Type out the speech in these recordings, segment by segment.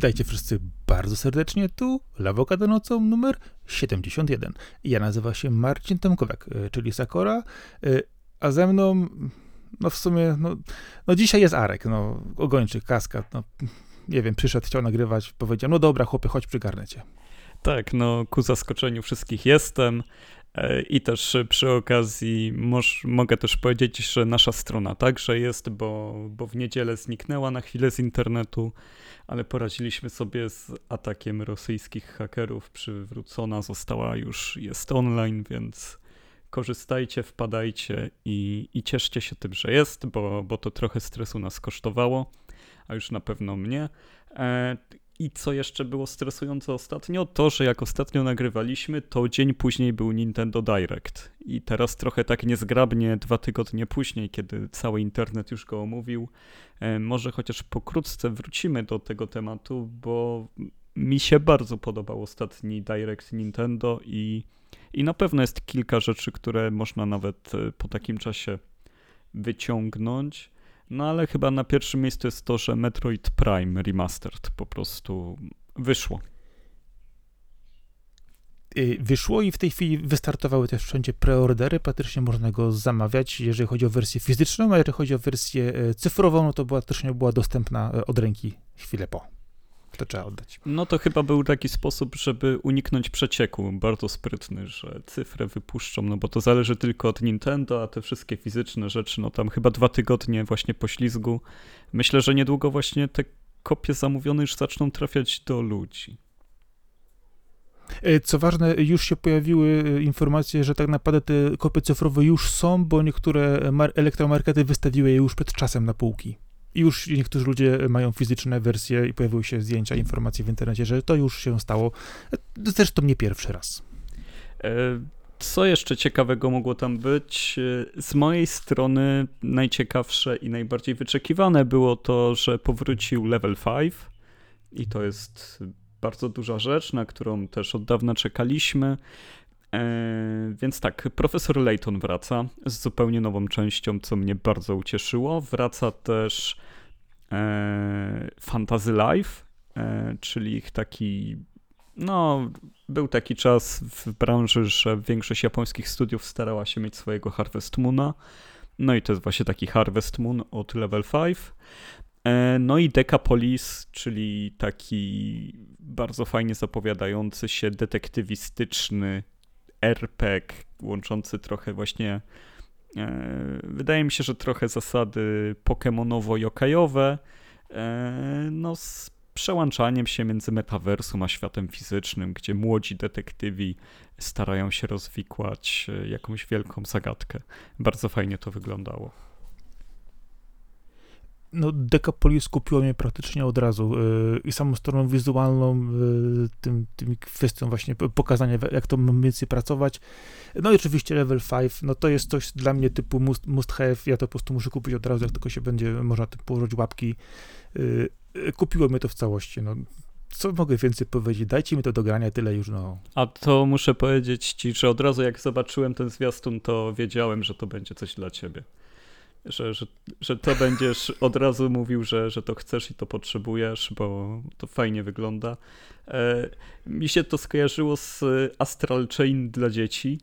Witajcie wszyscy bardzo serdecznie. Tu Lawokado nocą numer 71. Ja nazywam się Marcin Tomkowiak, y, czyli Sakora, y, a ze mną, no w sumie, no, no dzisiaj jest Arek, no ogończy, kaskad, no nie wiem, przyszedł, chciał nagrywać, powiedział, no dobra chłopie, chodź przygarnę cię. Tak, no ku zaskoczeniu wszystkich jestem. E, I też przy okazji moż, mogę też powiedzieć, że nasza strona także jest, bo, bo w niedzielę zniknęła na chwilę z internetu, ale poradziliśmy sobie z atakiem rosyjskich hakerów. Przywrócona została już, jest online, więc korzystajcie, wpadajcie i, i cieszcie się tym, że jest, bo, bo to trochę stresu nas kosztowało, a już na pewno mnie. I co jeszcze było stresujące ostatnio, to że jak ostatnio nagrywaliśmy, to dzień później był Nintendo Direct. I teraz trochę tak niezgrabnie, dwa tygodnie później, kiedy cały internet już go omówił, e, może chociaż pokrótce wrócimy do tego tematu, bo mi się bardzo podobał ostatni Direct Nintendo i, i na pewno jest kilka rzeczy, które można nawet e, po takim czasie wyciągnąć. No ale chyba na pierwszym miejscu jest to, że Metroid Prime Remastered po prostu wyszło. Y, wyszło i w tej chwili wystartowały też wszędzie preordery. Praktycznie można go zamawiać, jeżeli chodzi o wersję fizyczną, a jeżeli chodzi o wersję e, cyfrową, no to była, była dostępna e, od ręki chwilę po to trzeba oddać. No to chyba był taki sposób, żeby uniknąć przecieku, bardzo sprytny, że cyfrę wypuszczą, no bo to zależy tylko od Nintendo, a te wszystkie fizyczne rzeczy, no tam chyba dwa tygodnie właśnie po ślizgu. Myślę, że niedługo właśnie te kopie zamówione już zaczną trafiać do ludzi. E, co ważne, już się pojawiły e, informacje, że tak naprawdę te kopie cyfrowe już są, bo niektóre elektromarkety wystawiły je już przed czasem na półki już niektórzy ludzie mają fizyczne wersje i pojawiły się zdjęcia, informacje w internecie, że to już się stało. Zresztą nie pierwszy raz. E, co jeszcze ciekawego mogło tam być? E, z mojej strony najciekawsze i najbardziej wyczekiwane było to, że powrócił Level 5 i to jest bardzo duża rzecz, na którą też od dawna czekaliśmy. E, więc tak, profesor Layton wraca z zupełnie nową częścią, co mnie bardzo ucieszyło. Wraca też e, Fantasy Life, e, czyli ich taki. No, był taki czas w branży, że większość japońskich studiów starała się mieć swojego Harvest Moona. No i to jest właśnie taki Harvest Moon od Level 5. E, no i Decapolis, czyli taki bardzo fajnie zapowiadający się detektywistyczny RPG łączący trochę właśnie e, wydaje mi się, że trochę zasady pokemonowo-jokajowe e, no z przełączaniem się między metaversum a światem fizycznym, gdzie młodzi detektywi starają się rozwikłać e, jakąś wielką zagadkę. Bardzo fajnie to wyglądało no, Decapolis kupiło mnie praktycznie od razu yy, i samą stroną wizualną, yy, tym, tym kwestią właśnie pokazania, jak to mniej więcej pracować. No i oczywiście Level 5, no to jest coś dla mnie typu must, must have, ja to po prostu muszę kupić od razu, jak tylko się będzie można położyć łapki. Yy, kupiło mnie to w całości, no. Co mogę więcej powiedzieć? Dajcie mi to do grania, tyle już, no. A to muszę powiedzieć ci, że od razu jak zobaczyłem ten zwiastun, to wiedziałem, że to będzie coś dla ciebie że, że, że to będziesz od razu mówił, że, że to chcesz i to potrzebujesz, bo to fajnie wygląda. E, mi się to skojarzyło z Astral Chain dla dzieci.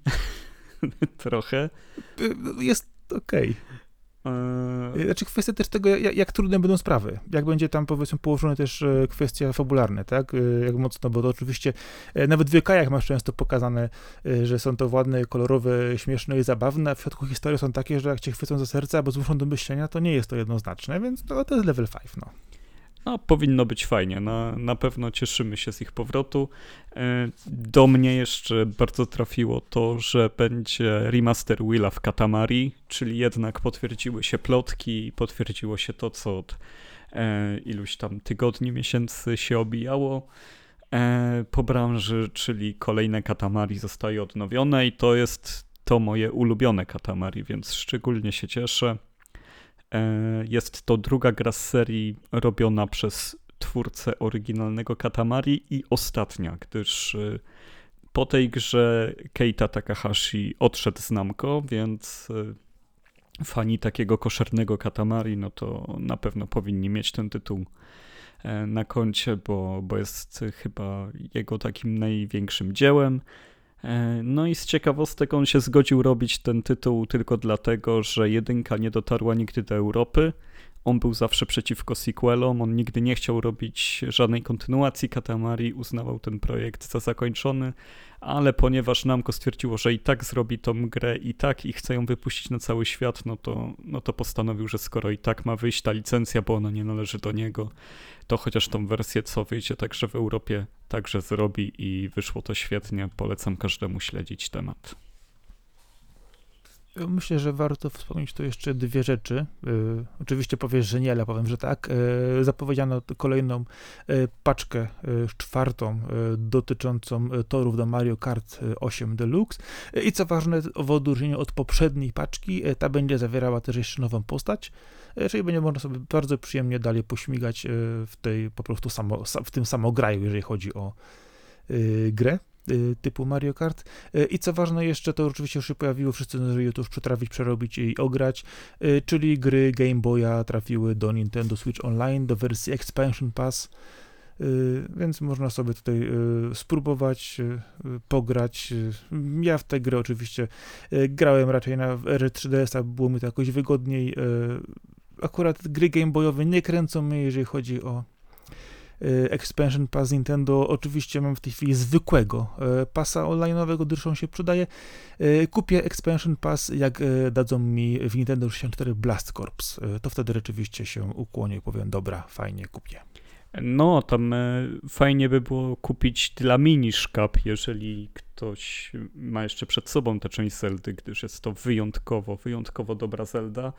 Trochę. Jest okej. Okay. E, znaczy kwestia też tego, jak, jak, trudne będą sprawy. Jak będzie tam powiedzmy położone też e, kwestia fabularne, tak? E, jak mocno, bo to oczywiście nawet w wiekajach masz często pokazane, że są to ładne, kolorowe, śmieszne i zabawne, a w środku historii są takie, że jak cię chwycą za serce albo zmuszą do myślenia, to nie jest to jednoznaczne, więc to, to jest level 5, no. No, powinno być fajnie. Na, na pewno cieszymy się z ich powrotu. E, do mnie jeszcze bardzo trafiło to, że będzie remaster Willa w Katamari, czyli jednak potwierdziły się plotki, potwierdziło się to, co od e, iluś tam tygodni, miesięcy się obijało e, po branży, czyli kolejne Katamari zostaje odnowione i to jest to moje ulubione Katamari, więc szczególnie się cieszę. E, jest to druga gra z serii robiona przez twórcę oryginalnego Katamari i ostatnia, gdyż e, po tej grze Keita Takahashi odszedł z Namco, więc e, fani takiego koszernego Katamari, no to na pewno powinni mieć ten tytuł na koncie, bo, bo jest chyba jego takim największym dziełem. No i z ciekawostek on się zgodził robić ten tytuł tylko dlatego, że jedynka nie dotarła nigdy do Europy on był zawsze przeciwko sequelom, on nigdy nie chciał robić żadnej kontynuacji Katamari, uznawał ten projekt za zakończony, ale ponieważ Namco stwierdziło, że i tak zrobi tą grę i tak i chce ją wypuścić na cały świat, no to, no to postanowił, że skoro i tak ma wyjść ta licencja, bo ona nie należy do niego, to chociaż tą wersję, co wyjdzie także w Europie, także zrobi i wyszło to świetnie. Polecam każdemu śledzić temat. Myślę, że warto wspomnieć tu jeszcze dwie rzeczy. Y, oczywiście powiesz, że nie, ale powiem, że tak. Y, zapowiedziano kolejną y, paczkę, czwartą, dotyczącą torów do Mario Kart 8 Deluxe. I co ważne, w odróżnieniu od poprzedniej paczki, ta będzie zawierała też jeszcze nową postać, czyli będzie można sobie bardzo przyjemnie dalej pośmigać w tej po prostu samo, w tym samograju, jeżeli chodzi o grę. Y, typu Mario Kart. Y, I co ważne jeszcze, to oczywiście już się pojawiło, wszyscy zdążyli to już przetrawić, przerobić i ograć, y, czyli gry Game Boya trafiły do Nintendo Switch Online, do wersji Expansion Pass, więc można sobie tutaj spróbować pograć. Ja w tę grę oczywiście grałem raczej na R3DS-a, było mi to jakoś wygodniej. Akurat gry Game Boyowe nie kręcą mnie, jeżeli chodzi o expansion Pass Nintendo. Oczywiście mam w tej chwili zwykłego y, pasa online'owego, gdyż on się przydaje. Y, kupię Expansion Pass, jak dadzą mi w Nintendo 64 Blast Corps. To wtedy rzeczywiście się ukłonię i powiem, dobra, fajnie, kupię. No, tam fajnie by było kupić dla mini szkap, jeżeli ktoś ma jeszcze przed sobą tę część Zeldy, gdyż jest to wyjątkowo, wyjątkowo dobra Zelda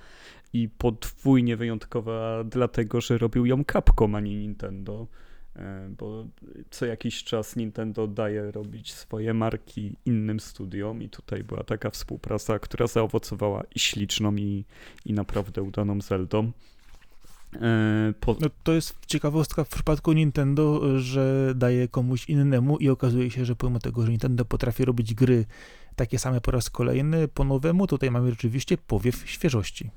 i podwójnie wyjątkowa dlatego, że robił ją Capcom, a nie Nintendo, e, bo co jakiś czas Nintendo daje robić swoje marki innym studiom i tutaj była taka współpraca, która zaowocowała i śliczną i, i naprawdę udaną Zeldą. E, po... No to jest ciekawostka w przypadku Nintendo, że daje komuś innemu i okazuje się, że pomimo tego, że Nintendo potrafi robić gry takie same po raz kolejny, po nowemu, tutaj mamy rzeczywiście powiew świeżości.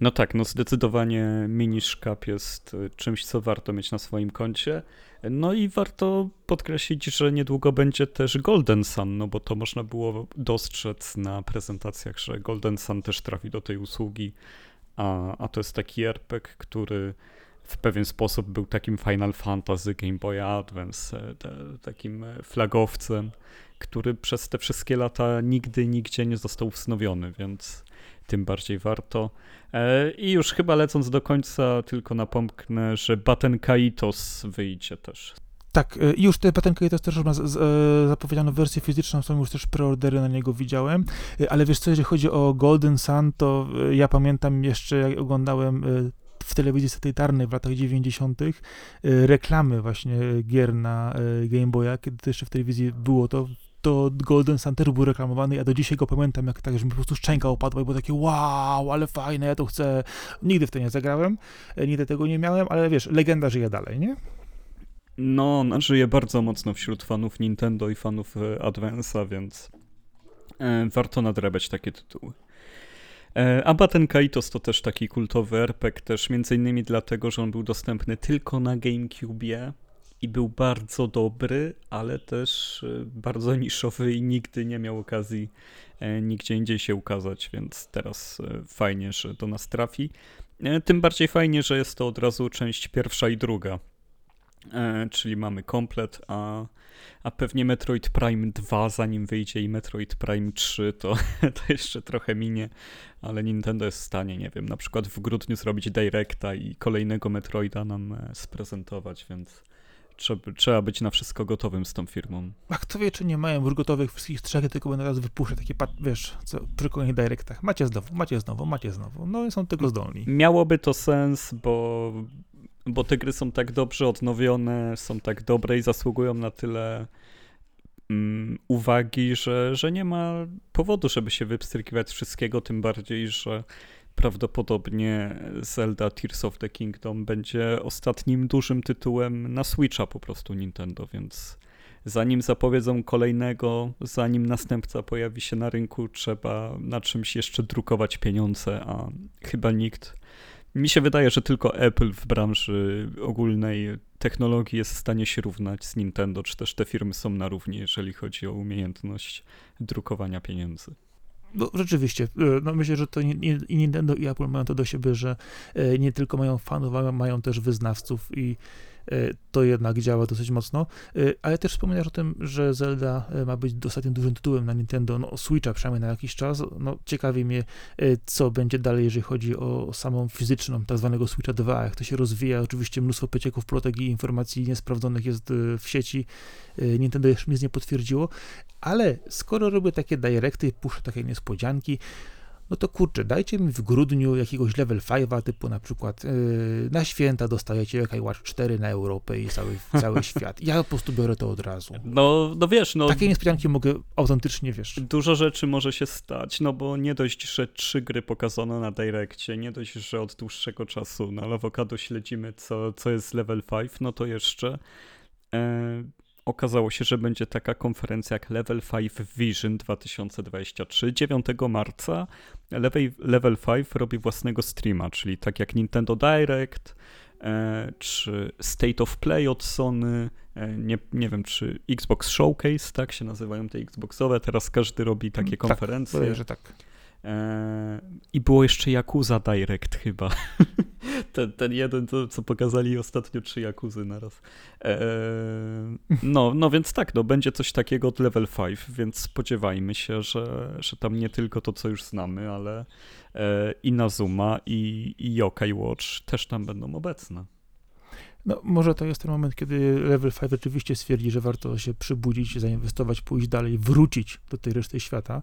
No tak, no zdecydowanie mini szkap jest y, czymś, co warto mieć na swoim koncie. No i warto podkreślić, że niedługo będzie też Golden Sun, no bo to można było dostrzec na prezentacjach, że Golden Sun też trafi do tej usługi, a, a to jest taki RPG, który w pewien sposób był takim Final Fantasy Game Boy Advance, e, te, takim e, flagowcem, który przez te wszystkie lata nigdy, nigdzie nie został wznowiony, więc tym bardziej warto. E, I już chyba lecąc do końca, tylko napomknę, że Baten Kaitos wyjdzie też. Tak, e, już te Baten Kaitos też ma e, zapowiedziano wersję fizyczną, są już też preordery na niego widziałem, ale wiesz co, jeżeli chodzi o Golden Sun, to ja pamiętam jeszcze, jak oglądałem w telewizji satelitarnej w latach 90. reklamy właśnie gier na Game Boya, kiedy to jeszcze w telewizji było to to Golden Sun też był reklamowany, ja do dzisiaj go pamiętam, jak tak, że mi po prostu szczęka opadła i było takie wow, ale fajne, ja to chcę. Nigdy w to nie zagrałem, nigdy tego nie miałem, ale wiesz, legenda żyje dalej, nie? No, ona żyje bardzo mocno wśród fanów Nintendo i fanów e, Advance'a, więc e, warto nadrabiać takie tytuły. E, a Baten Kaitos to też taki kultowy RPG, też między innymi dlatego, że on był dostępny tylko na GameCube i był bardzo dobry, ale też bardzo niszowy i nigdy nie miał okazji nigdzie indziej się ukazać, więc teraz fajnie, że do nas trafi. Tym bardziej fajnie, że jest to od razu część pierwsza i druga, czyli mamy komplet, a, a pewnie Metroid Prime 2 zanim wyjdzie i Metroid Prime 3 to, to jeszcze trochę minie, ale Nintendo jest w stanie, nie wiem, na przykład w grudniu zrobić Directa i kolejnego Metroida nam sprezentować, więc Trzeba, trzeba być na wszystko gotowym z tą firmą. A kto wie, czy nie mają już gotowych wszystkich trzech, tylko będą raz wypuszczać takie, wiesz, co, przy kolejnych directach. Macie znowu, macie znowu, macie znowu. No i są tego zdolni. Miałoby to sens, bo, bo te gry są tak dobrze odnowione, są tak dobre i zasługują na tyle mm, uwagi, że, że nie ma powodu, żeby się wypstrykiwać wszystkiego, tym bardziej, że prawdopodobnie Zelda Tears of the Kingdom będzie ostatnim dużym tytułem na Switcha po prostu Nintendo, więc zanim zapowiedzą kolejnego, zanim następca pojawi się na rynku, trzeba na czymś jeszcze drukować pieniądze, a chyba nikt mi się wydaje, że tylko Apple w branży ogólnej technologii jest w stanie się równać z Nintendo, czy też te firmy są na równi, jeżeli chodzi o umiejętność drukowania pieniędzy. No rzeczywiście, e, no myślę, że to i Nintendo i Apple mają to do siebie, że e, nie tylko mają fanów, ale mają też wyznawców i to jednak działa dosyć mocno. E, ale też wspominasz o tym, że Zelda e, ma być dostatnio dużym tytułem na Nintendo no, Switcha przynajmniej na jakiś czas. No, ciekawi mnie, co będzie dalej, jeżeli chodzi o samą fizyczną, tak zwanego Switcha 2, jak to się rozwija. Oczywiście mnóstwo przecieków, plotek i informacji niesprawdzonych jest w sieci. Nintendo jeszcze nic nie potwierdziło, ale skoro robię takie directy, puszczę takie niespodzianki, no to kurczę, dajcie mi w grudniu jakiegoś level 5, typu na przykład yy, na święta dostajecie jakieś Watch 4 na Europę i cały, cały świat. Ja po prostu biorę to od razu. No, no wiesz, no... Takie niespodzianki mogę autentycznie, wiesz... Dużo rzeczy może się stać, no bo nie dość, że trzy gry pokazano na Direccie, nie dość, że od dłuższego czasu na Lawokado śledzimy, co, co jest level 5, no to jeszcze... E, okazało się, że będzie taka konferencja jak Level 5 Vision 2023 9 marca. Level, Level 5 robi własnego streama, czyli tak jak Nintendo Direct, e, czy State of Play od Sony, e, nie, nie wiem, czy Xbox Showcase, tak się nazywają te Xboxowe, teraz każdy robi takie tak, konferencje. Tak, że tak. E, I było jeszcze Yakuza Direct chyba. ten, ten jeden, to, co pokazali ostatnio trzy Jakuzy naraz. E, no, no więc tak, no, będzie coś takiego od Level 5, więc spodziewajmy się, że, że tam nie tylko to, co już znamy, ale e, i Nazuma, i, i Yokai Watch też tam będą obecne. No, może to jest ten moment, kiedy Level 5 rzeczywiście stwierdzi, że warto się przybudzić, zainwestować, pójść dalej, wrócić do tej reszty świata.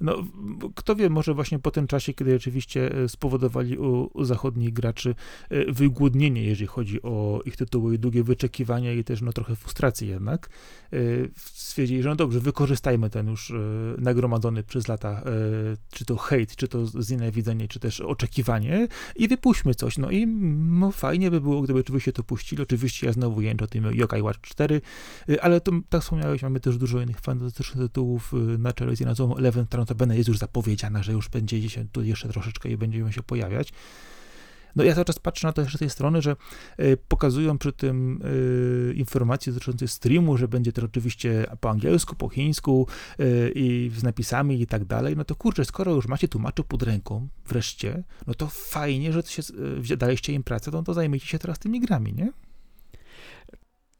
No, kto wie, może właśnie po tym czasie, kiedy rzeczywiście e, spowodowali u, u zachodnich graczy e, wygłodnienie, jeżeli chodzi o ich tytuły i długie wyczekiwania i też no trochę frustracji jednak, e, stwierdzili, że no dobrze, wykorzystajmy ten już nagromadzony przez lata, czy to hejt, czy to znienawidzenie, czy też oczekiwanie i wypuśćmy coś. No i no, fajnie by było, gdyby oczywiście to puścili. Oczywiście ja znowu jęczę o tym Yokai Watch 4, ale to, tak wspomniałeś, mamy też dużo innych fantastycznych tytułów na czele z Inazą Eleven notabene jest już zapowiedziana, że już będzie się tu jeszcze troszeczkę i będziemy się pojawiać. No ja cały czas patrzę na to jeszcze z tej strony, że y, pokazują przy tym y, informacje dotyczące streamu, że będzie to oczywiście po angielsku, po chińsku y, i z napisami i tak dalej. No to kurczę, skoro już macie tłumaczy pod ręką wreszcie, no to fajnie, że się, daliście im pracę, no to zajmijcie się teraz tymi grami, nie?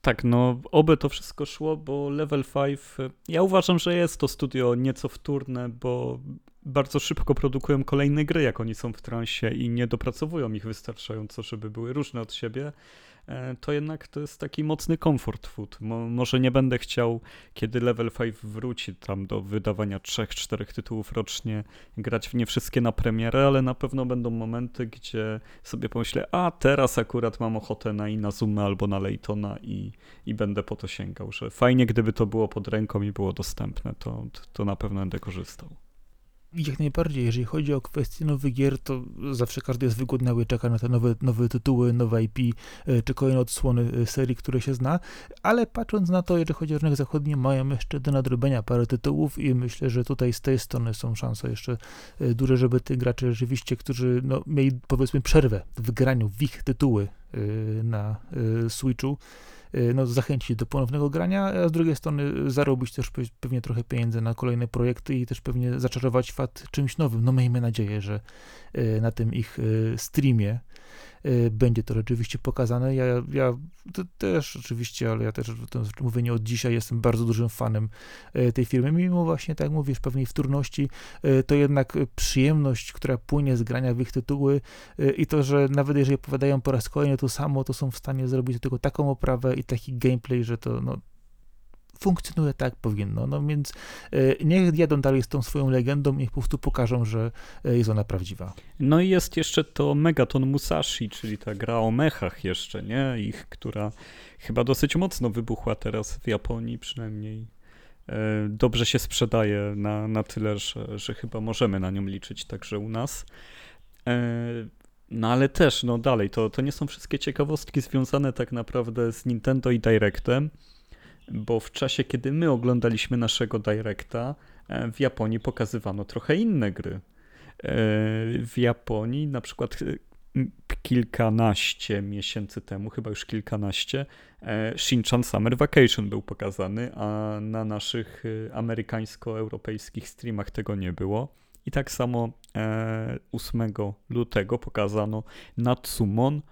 Tak, no oby to wszystko szło, bo Level 5, ja uważam, że jest to studio nieco wtórne, bo bardzo szybko produkują kolejne gry, jak oni są w transie i nie dopracowują ich wystarczająco, żeby były różne od siebie. E, to jednak to jest taki mocny comfort food. Mo może nie będę chciał, kiedy Level 5 wróci tam do wydawania 3-4 tytułów rocznie, grać w nie wszystkie na premierę, ale na pewno będą momenty, gdzie sobie pomyślę, a teraz akurat mam ochotę na Inazumę albo na Laytona i, i będę po to sięgał, że fajnie gdyby to było pod ręką i było dostępne, to, to na pewno będę korzystał jak najbardziej, jeżeli chodzi o kwestie nowych gier, to zawsze każdy jest wygłodniały, czeka na te nowe, nowe tytuły, nowe IP, e, czy kolejne odsłony e, serii, które się zna, ale patrząc na to, jeżeli chodzi o rynek zachodni, mają jeszcze do nadrobienia parę tytułów i myślę, że tutaj z tej strony są szanse jeszcze e, duże, żeby tych graczy rzeczywiście, którzy no, mieli powiedzmy przerwę w graniu w ich tytuły na Switchu, no, zachęcić do ponownego grania, a z drugiej strony zarobić też pewnie trochę pieniędzy na kolejne projekty i też pewnie zaczarować fat czymś nowym. No miejmy nadzieję, że y, na tym ich y, streamie Y, będzie to rzeczywiście pokazane. Ja, ja też oczywiście, ale ja też to mówię nie od dzisiaj, jestem bardzo dużym fanem y, tej firmy, mimo właśnie, tak jak mówisz, pewnej wtórności, y, to jednak przyjemność, która płynie z grania w ich tytuły i to, że nawet jeżeli opowiadają po raz kolejny to samo, to są w stanie zrobić tego taką oprawę i taki gameplay, że to no, funkcjonuje tak, jak powinno. No więc e, niech jadą dalej z tą swoją legendą, niech po prostu pokażą, że e, jest ona prawdziwa. No i jest jeszcze to Megaton Musashi, czyli ta gra o mechach jeszcze, nie? Ich, która chyba dosyć mocno wybuchła teraz w Japonii przynajmniej. E, dobrze się sprzedaje na, na tyle, że, że chyba możemy na nią liczyć także u nas. No ale też, no dalej, to, to nie są wszystkie ciekawostki związane tak naprawdę z Nintendo i Directem bo w czasie, kiedy my oglądaliśmy naszego Directa, e, w Japonii pokazywano trochę inne gry. E, w Japonii na przykład e, kilkanaście miesięcy temu, chyba już kilkanaście, Shinchan Summer Vacation był pokazany, a na naszych amerykańsko-europejskich streamach tego nie było. I tak samo 8 lutego pokazano Natsumon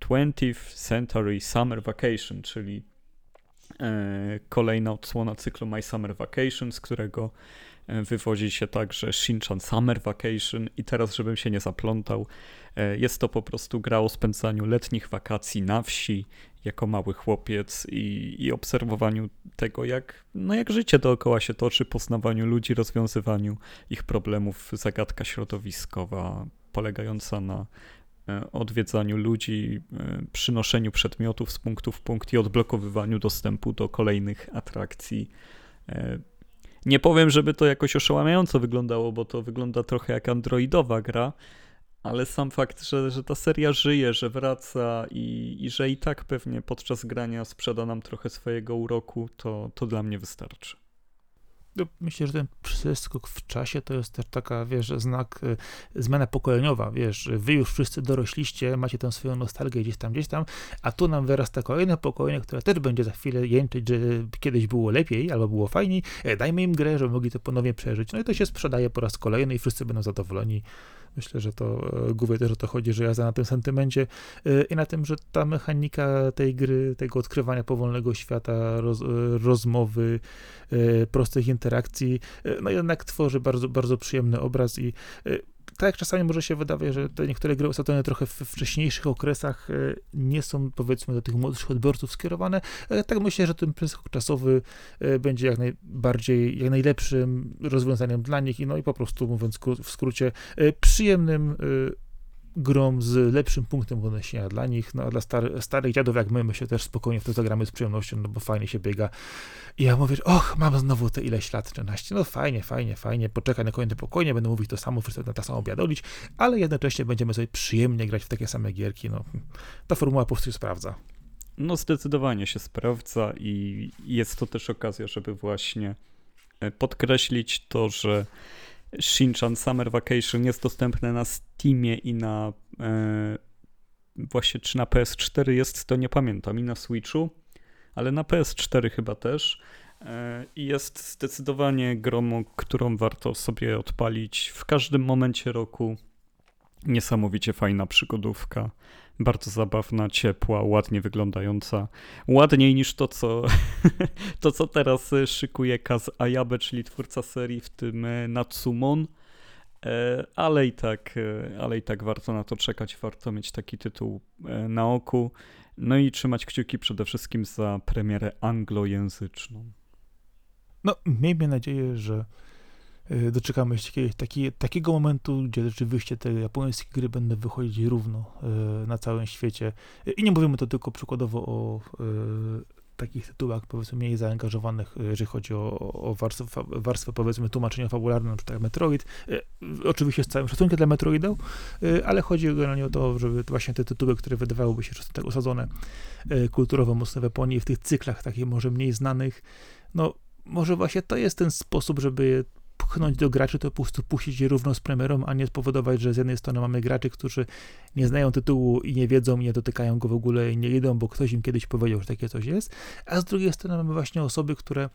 20th Century Summer Vacation, czyli kolejna odsłona cyklu My Summer Vacation, z którego E, wywodzi się także Shinchan Summer Vacation. I teraz, żebym się nie zaplątał, e, jest to po prostu gra o spędzaniu letnich wakacji na wsi jako mały chłopiec i, i obserwowaniu tego, jak, no jak życie dookoła się toczy, poznawaniu ludzi, rozwiązywaniu ich problemów, zagadka środowiskowa polegająca na e, odwiedzaniu ludzi, przynoszeniu przedmiotów z punktu w punkt i odblokowywaniu dostępu do kolejnych atrakcji nie powiem, żeby to jakoś oszałamiająco wyglądało, bo to wygląda trochę jak androidowa gra, ale sam fakt, że, że ta seria żyje, że wraca i, i że i tak pewnie podczas grania sprzeda nam trochę swojego uroku, to, to dla mnie wystarczy. No, myślę, że ten przeskok w czasie to jest też taka, wiesz, znak, y, zmiana pokoleniowa, wiesz, wy już wszyscy dorośliście, macie tę swoją nostalgię gdzieś tam, gdzieś tam, a tu nam wyrasta kolejne pokolenie, które też będzie za chwilę jęczyć, że kiedyś było lepiej albo było fajniej, e, dajmy im grę, żeby mogli to ponownie przeżyć. No i to się sprzedaje po raz kolejny i wszyscy będą zadowoleni. Myślę, że to e, głównie też o to chodzi, że jazda na tym sentymencie e, i na tym, że ta mechanika tej gry, tego odkrywania powolnego świata, roz, e, rozmowy, prostych interakcji, no jednak tworzy bardzo, bardzo przyjemny obraz i tak jak czasami może się wydawać, że te niektóre gry osadzone trochę w wcześniejszych okresach e, nie są powiedzmy do tych młodszych odbiorców skierowane, e, tak myślę, że ten przeskok czasowy e, będzie jak najbardziej, jak najlepszym rozwiązaniem dla nich i no i po prostu mówiąc w skrócie przyjemnym grom z lepszym punktem odniesienia dla nich, no a dla star starych dziadów jak my, my się też spokojnie w to zagramy z przyjemnością, no bo fajnie się biega. I ja mówię, och, mam znowu te ileś lat, 14, no fajnie, fajnie, fajnie, poczekaj na kolejne spokojnie, będę mówić to samo, wszyscy będą tak samo biadolić, ale jednocześnie będziemy sobie przyjemnie grać w takie same gierki, no. Ta formuła po prostu się sprawdza. No zdecydowanie się sprawdza i jest to też okazja, żeby właśnie e, podkreślić to, że Shinchan Summer Vacation jest dostępne na Steamie i na e, właśnie czy na PS4 jest, to nie pamiętam, i na Switchu, ale na PS4 chyba też. E, I jest zdecydowanie grą, którą warto sobie odpalić w każdym momencie roku. Niesamowicie fajna przygodówka bardzo zabawna, ciepła, ładnie wyglądająca. Ładniej niż to, co, to, co teraz szykuje Kaz Ayabe, czyli twórca serii, w tym e, Natsumon. E, ale i tak, e, ale i tak warto na to czekać, warto mieć taki tytuł na oku. No i trzymać kciuki przede wszystkim za premierę anglojęzyczną. No, miejmy nadzieję, że doczekamy się taki, takiego momentu, gdzie rzeczywiście te japońskie gry będą wychodzić równo y, na całym świecie. Y, I nie mówimy to tylko przykładowo o takich tytułach, powiedzmy, mniej zaangażowanych, jeżeli chodzi o, o warstwę, warstwę, powiedzmy, tłumaczenia fabularne, na przykład Metroid. Oczywiście z całym szacunkiem dla Metroida, ale chodzi generalnie o to, żeby właśnie te tytuły, które wydawałyby się, tak osadzone kulturowo mocno w Japonii, w tych cyklach takich może mniej znanych, no może właśnie to jest ten sposób, żeby pchnąć do graczy, to po prostu puścić je równo z premierą, a nie spowodować, że z jednej strony mamy graczy, którzy nie znają tytułu i nie wiedzą, nie dotykają go w ogóle i nie idą, bo ktoś im kiedyś powiedział, że takie coś jest, a z drugiej strony mamy właśnie osoby, które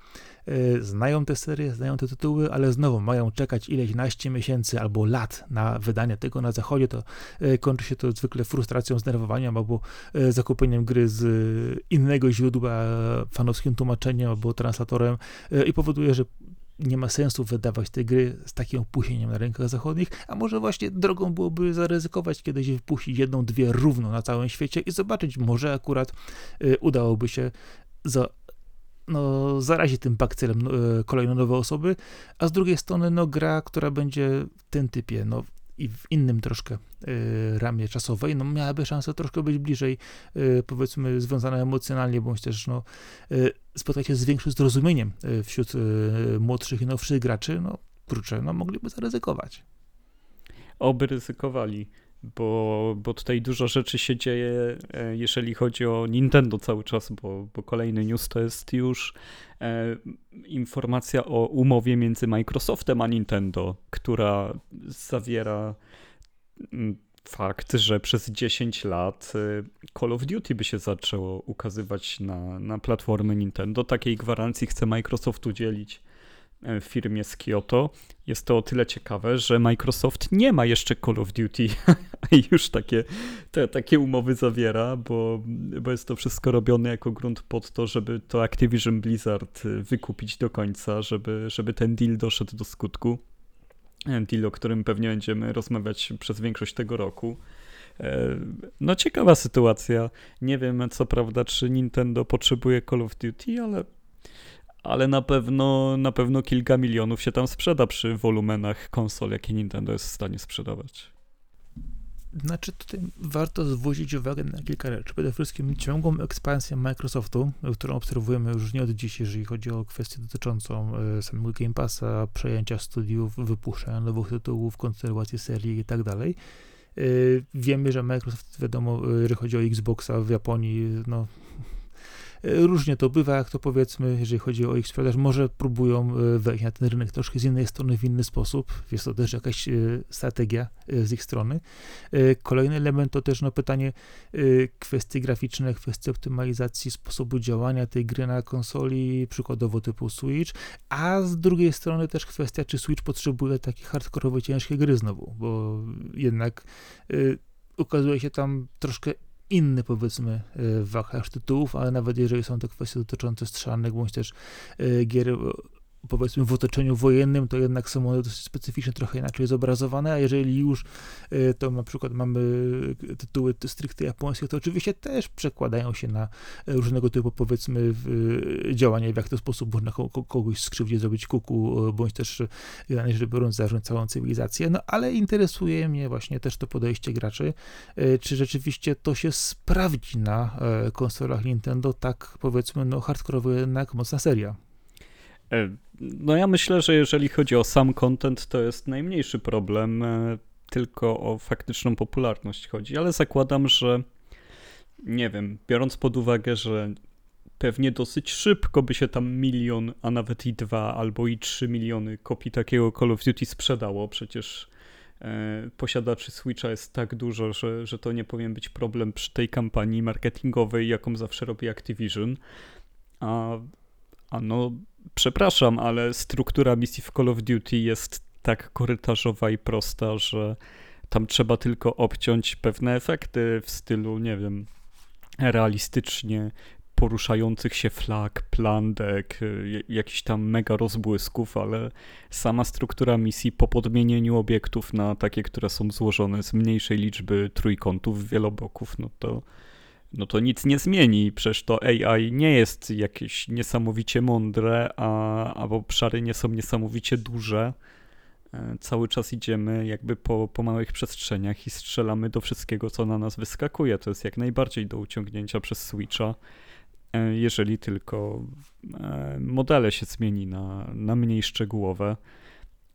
y, znają te serie, znają te tytuły, ale znowu mają czekać ileś naście miesięcy albo lat na wydanie tego na zachodzie, to y, kończy się to zwykle frustracją, zdenerwowaniem albo y, zakupieniem gry z innego źródła, fanowskim tłumaczeniem albo translatorem i powoduje, że nie ma sensu wydawać tej gry z takim opóźnieniem na rynkach zachodnich, a może właśnie drogą byłoby zaryzykować kiedyś wypuścić jedną, dwie równo na całym świecie i zobaczyć, może akurat y, udałoby się za, no, zarazić tym bakcylem y, kolejne nowe osoby, a z drugiej strony no, gra, która będzie w tym typie, no, i w innym troszkę y, ramie czasowej, no miałaby szansę troszkę być bliżej, y, powiedzmy, związana emocjonalnie, bądź też no, y, spotkać się z większym zrozumieniem wśród młodszych i nowszych graczy, no kurczę, no mogliby zaryzykować. Oby ryzykowali bo, bo tutaj dużo rzeczy się dzieje, e, jeżeli chodzi o Nintendo cały czas, bo, bo kolejny news to jest już e, informacja o umowie między Microsoftem a Nintendo, która zawiera mm, fakt, że przez 10 lat y, Call of Duty by się zaczęło ukazywać na, na platformy Nintendo. Takiej gwarancji chce Microsoft udzielić e, firmie z Kyoto. Jest to o tyle ciekawe, że Microsoft nie ma jeszcze Call of Duty i już takie, te, takie umowy zawiera, bo, bo jest to wszystko robione jako grunt pod to, żeby to Activision Blizzard y, wykupić do końca, żeby, żeby ten deal doszedł do skutku deal, o którym pewnie będziemy rozmawiać przez większość tego roku. E, no ciekawa sytuacja. Nie wiem co prawda, czy Nintendo potrzebuje Call of Duty, ale, ale na pewno na pewno kilka milionów się tam sprzeda przy wolumenach konsol, jakie Nintendo jest w stanie sprzedawać. Znaczy tutaj warto zwrócić uwagę na kilka rzeczy. Przede wszystkim ciągłą ekspansję Microsoftu, którą obserwujemy już nie od dziś, jeżeli chodzi o kwestię dotyczącą e, samego Game Passa, przejęcia studiów, wypuszczania nowych tytułów, kontynuacji serii i tak. E, wiemy, że Microsoft, wiadomo, e, jeżeli chodzi o Xboxa w Japonii, no Różnie to bywa, jak to powiedzmy, jeżeli chodzi o ich sprzedaż, może próbują e, wejść na ten rynek troszkę z innej strony, w inny sposób. Jest to też jakaś e, strategia e, z ich strony. Kolejny element to też no, pytanie kwestii graficzne, kwestii optymalizacji sposobu działania tej gry na konsoli, przykładowo typu Switch, a z drugiej strony też kwestia, czy Switch potrzebuje takie hardkorowe, ciężkie gry znowu, bo jednak ukazuje się tam troszkę inny, powiedzmy, e, wachlarz tytułów, ale nawet jeżeli są to kwestie dotyczące strzelnych, bądź też e, gier powiedzmy w otoczeniu wojennym, to jednak są one dosyć specyficznie, trochę inaczej zobrazowane, a jeżeli już y, to na przykład mamy tytuły stricte japońskie, to oczywiście też przekładają się na różnego typu powiedzmy działania, w jaki sposób można kogoś skrzywdzić, zrobić kuku, bądź też generalnie biorąc zarząd całą cywilizację, no ale interesuje mnie właśnie też to podejście graczy, czy rzeczywiście to się sprawdzi na e, konsolach Nintendo, tak powiedzmy, no hardkorowo jednak mocna seria. E, no ja myślę, że jeżeli chodzi o sam content, to jest najmniejszy problem, e, tylko o faktyczną popularność chodzi, ale zakładam, że nie wiem, biorąc pod uwagę, że pewnie dosyć szybko by się tam milion, a nawet i dwa albo i trzy miliony kopii takiego Call of Duty sprzedało, przecież e, posiadaczy Switcha jest tak dużo, że, że to nie powinien być problem przy tej kampanii marketingowej, jaką zawsze robi Activision. A, a no przepraszam, ale struktura misji w Call of Duty jest tak korytarzowa i prosta, że tam trzeba tylko obciąć pewne efekty w stylu, nie wiem, realistycznie poruszających się flag, plandek, jakichś tam mega rozbłysków, ale sama struktura misji po podmienieniu obiektów na takie, które są złożone z mniejszej liczby trójkątów, wieloboków, no to no to nic nie zmieni. Przecież to AI nie jest jakieś niesamowicie mądre, a, a obszary nie są niesamowicie duże. E, cały czas idziemy jakby po, po małych przestrzeniach i strzelamy do wszystkiego, co na nas wyskakuje. To jest jak najbardziej do uciągnięcia przez Switcha, e, jeżeli tylko e, modele się zmieni na, na mniej szczegółowe.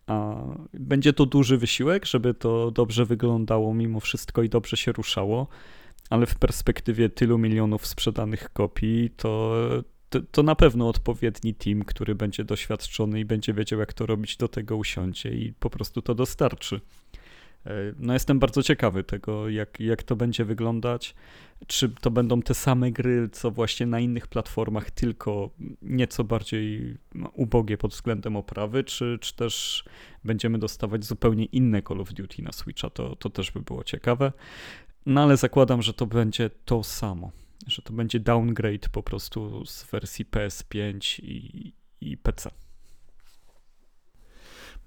A będzie to duży wysiłek, żeby to dobrze wyglądało mimo wszystko i dobrze się ruszało ale w perspektywie tylu milionów sprzedanych kopii, to, to, to, na pewno odpowiedni team, który będzie doświadczony i będzie wiedział, jak to robić, do tego usiądzie i po prostu to dostarczy. E, no jestem bardzo ciekawy tego, jak, jak to będzie wyglądać. Czy to będą te same gry, co właśnie na innych platformach, tylko nieco bardziej no, ubogie pod względem oprawy, czy, czy też będziemy dostawać zupełnie inne Call of Duty na Switcha, to, to też by było ciekawe. No ale zakładam, że to będzie to samo. Że to będzie downgrade po prostu z wersji PS5 i, i PC.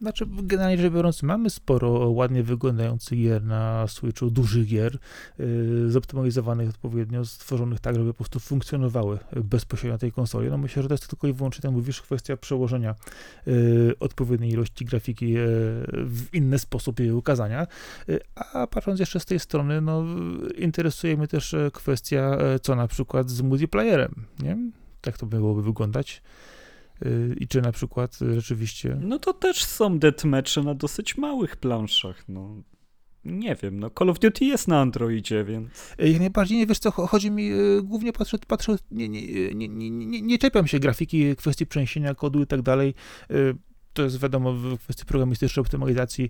Znaczy, generalnie rzecz biorąc, mamy sporo ładnie wyglądających gier na Switchu, dużych gier, yy, zoptymalizowanych odpowiednio, stworzonych tak, żeby po prostu funkcjonowały bezpośrednio na tej konsoli. No myślę, że to jest tylko i wyłącznie, tak mówisz, kwestia przełożenia yy, odpowiedniej ilości grafiki yy, w inny sposób jej ukazania. Yy, a patrząc jeszcze z tej strony, no interesuje mnie też e, kwestia, e, co na przykład z multiplayerem, nie? Tak to mogłoby wyglądać. Y, i czy na przykład rzeczywiście... No to też są deathmatche na dosyć małych planszach, no. Nie wiem, no Call of Duty jest na Androidzie, więc... Y, jak najbardziej, nie wiesz co, chodzi mi, y, głównie patrzę, patrzę nie, nie, nie, nie, nie, nie czepiam się grafiki, kwestii przeniesienia kodu i tak dalej. to jest wiadomo, w kwestii programistycznej optymalizacji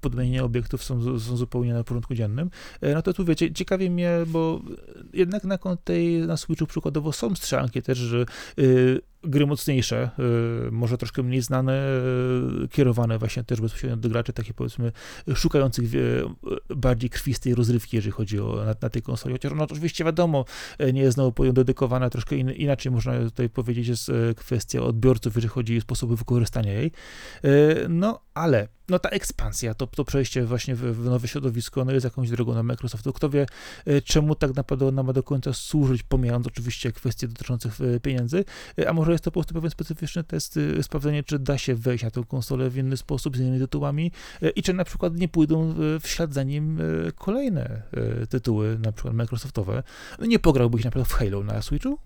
podmienienia obiektów są, są zupełnie na porządku dziennym. No to tu wiecie, ciekawi mnie, bo jednak na tej, na Switchu przykładowo są strzelanki też, że gry mocniejsze, y, może troszkę mniej znane, y, kierowane właśnie też bezpośrednio do graczy, takie powiedzmy szukających bardziej krwistej rozrywki, jeżeli chodzi o na, na tej konsoli. Chociaż no oczywiście wiadomo, y, nie jest znowu dedykowana, troszkę in, inaczej można tutaj powiedzieć, jest kwestia odbiorców, jeżeli chodzi o sposoby wykorzystania jej. No ale no ta ekspansja, to, to przejście właśnie w, w, nowe środowisko, no jest jakąś drogą na Microsoft. Kto wie, czemu tak naprawdę ona ma do końca służyć, pomijając oczywiście kwestie dotyczące pieniędzy, a może jest to po prostu pewien specyficzny test, sprawdzenie, czy da się wejść na tę konsolę w inny sposób, z innymi tytułami i czy na przykład nie pójdą w ślad za nim kolejne tytuły, na przykład Microsoftowe. Nie pograłbyś na przykład w Halo na Switchu?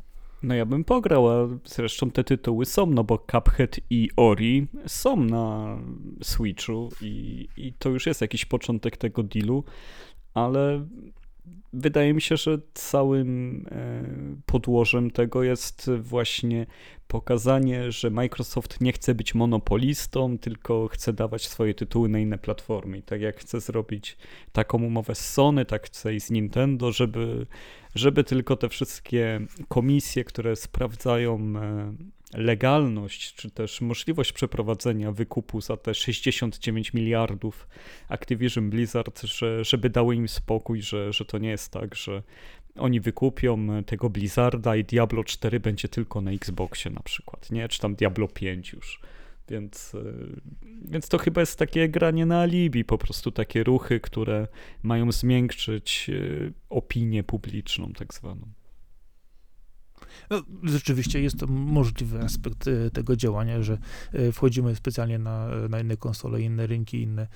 No ja bym pograł, a zresztą te tytuły są, no bo Cuphead i Ori są na Switchu i, i to już jest jakiś początek tego dealu, ale wydaje mi się, że całym e, podłożem tego jest właśnie pokazanie, że Microsoft nie chce być monopolistą, tylko chce dawać swoje tytuły na inne platformy. I tak jak chce zrobić taką umowę z Sony, tak chce i z Nintendo, żeby, żeby tylko te wszystkie komisje, które sprawdzają e, legalność, czy też możliwość przeprowadzenia wykupu za te 69 miliardów Activision Blizzard, że, żeby dały im spokój, że, że to nie jest tak, że oni wykupią tego Blizzarda i Diablo 4 będzie tylko na Xboxie na przykład, nie? Czy tam Diablo 5 już. Więc, e, więc to chyba jest takie granie na alibi, po prostu takie ruchy, które mają zmiękczyć e, opinię publiczną, tak zwaną. No, rzeczywiście jest to możliwy aspekt e, tego działania, że e, wchodzimy specjalnie na, na inne konsole, inne rynki, inne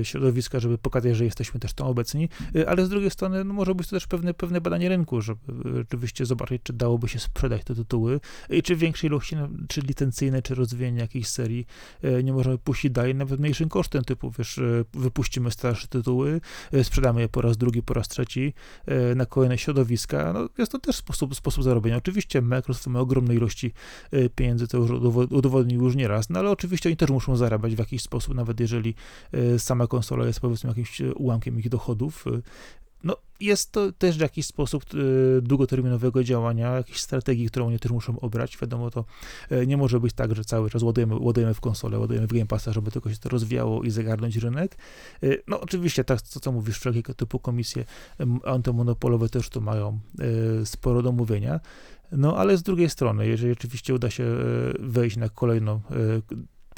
e, środowiska, żeby pokazać, że jesteśmy też tam obecni, ale z drugiej strony no, może być to też pewne, pewne badanie rynku, żeby rzeczywiście zobaczyć, czy dałoby się sprzedać te tytuły i czy w większej ilości, no, czy licencyjne, czy rozwijanie jakiejś serii nie możemy puścić dalej, nawet mniejszym kosztem, typu wiesz, wypuścimy starsze tytuły, sprzedamy je po raz drugi, po raz trzeci na kolejne środowiska, no jest to też sposób, sposób zarobienia Oczywiście Microsoft ma ogromne ilości e, pieniędzy, to już udowodnił już nieraz, no ale oczywiście oni też muszą zarabiać w jakiś sposób, nawet jeżeli e, sama konsola jest powiedzmy jakimś e, ułamkiem ich dochodów. No, jest to też w jakiś sposób długoterminowego działania, jakiejś strategii, którą oni też muszą obrać. Wiadomo, to nie może być tak, że cały czas ładujemy, ładujemy w konsolę, ładujemy w Game Passa, żeby tylko się to rozwijało i zagarnąć rynek. No, oczywiście, tak, co, co mówisz, wszelkiego typu komisje antymonopolowe też tu mają sporo do mówienia. No ale z drugiej strony, jeżeli rzeczywiście uda się e, wejść na kolejną e,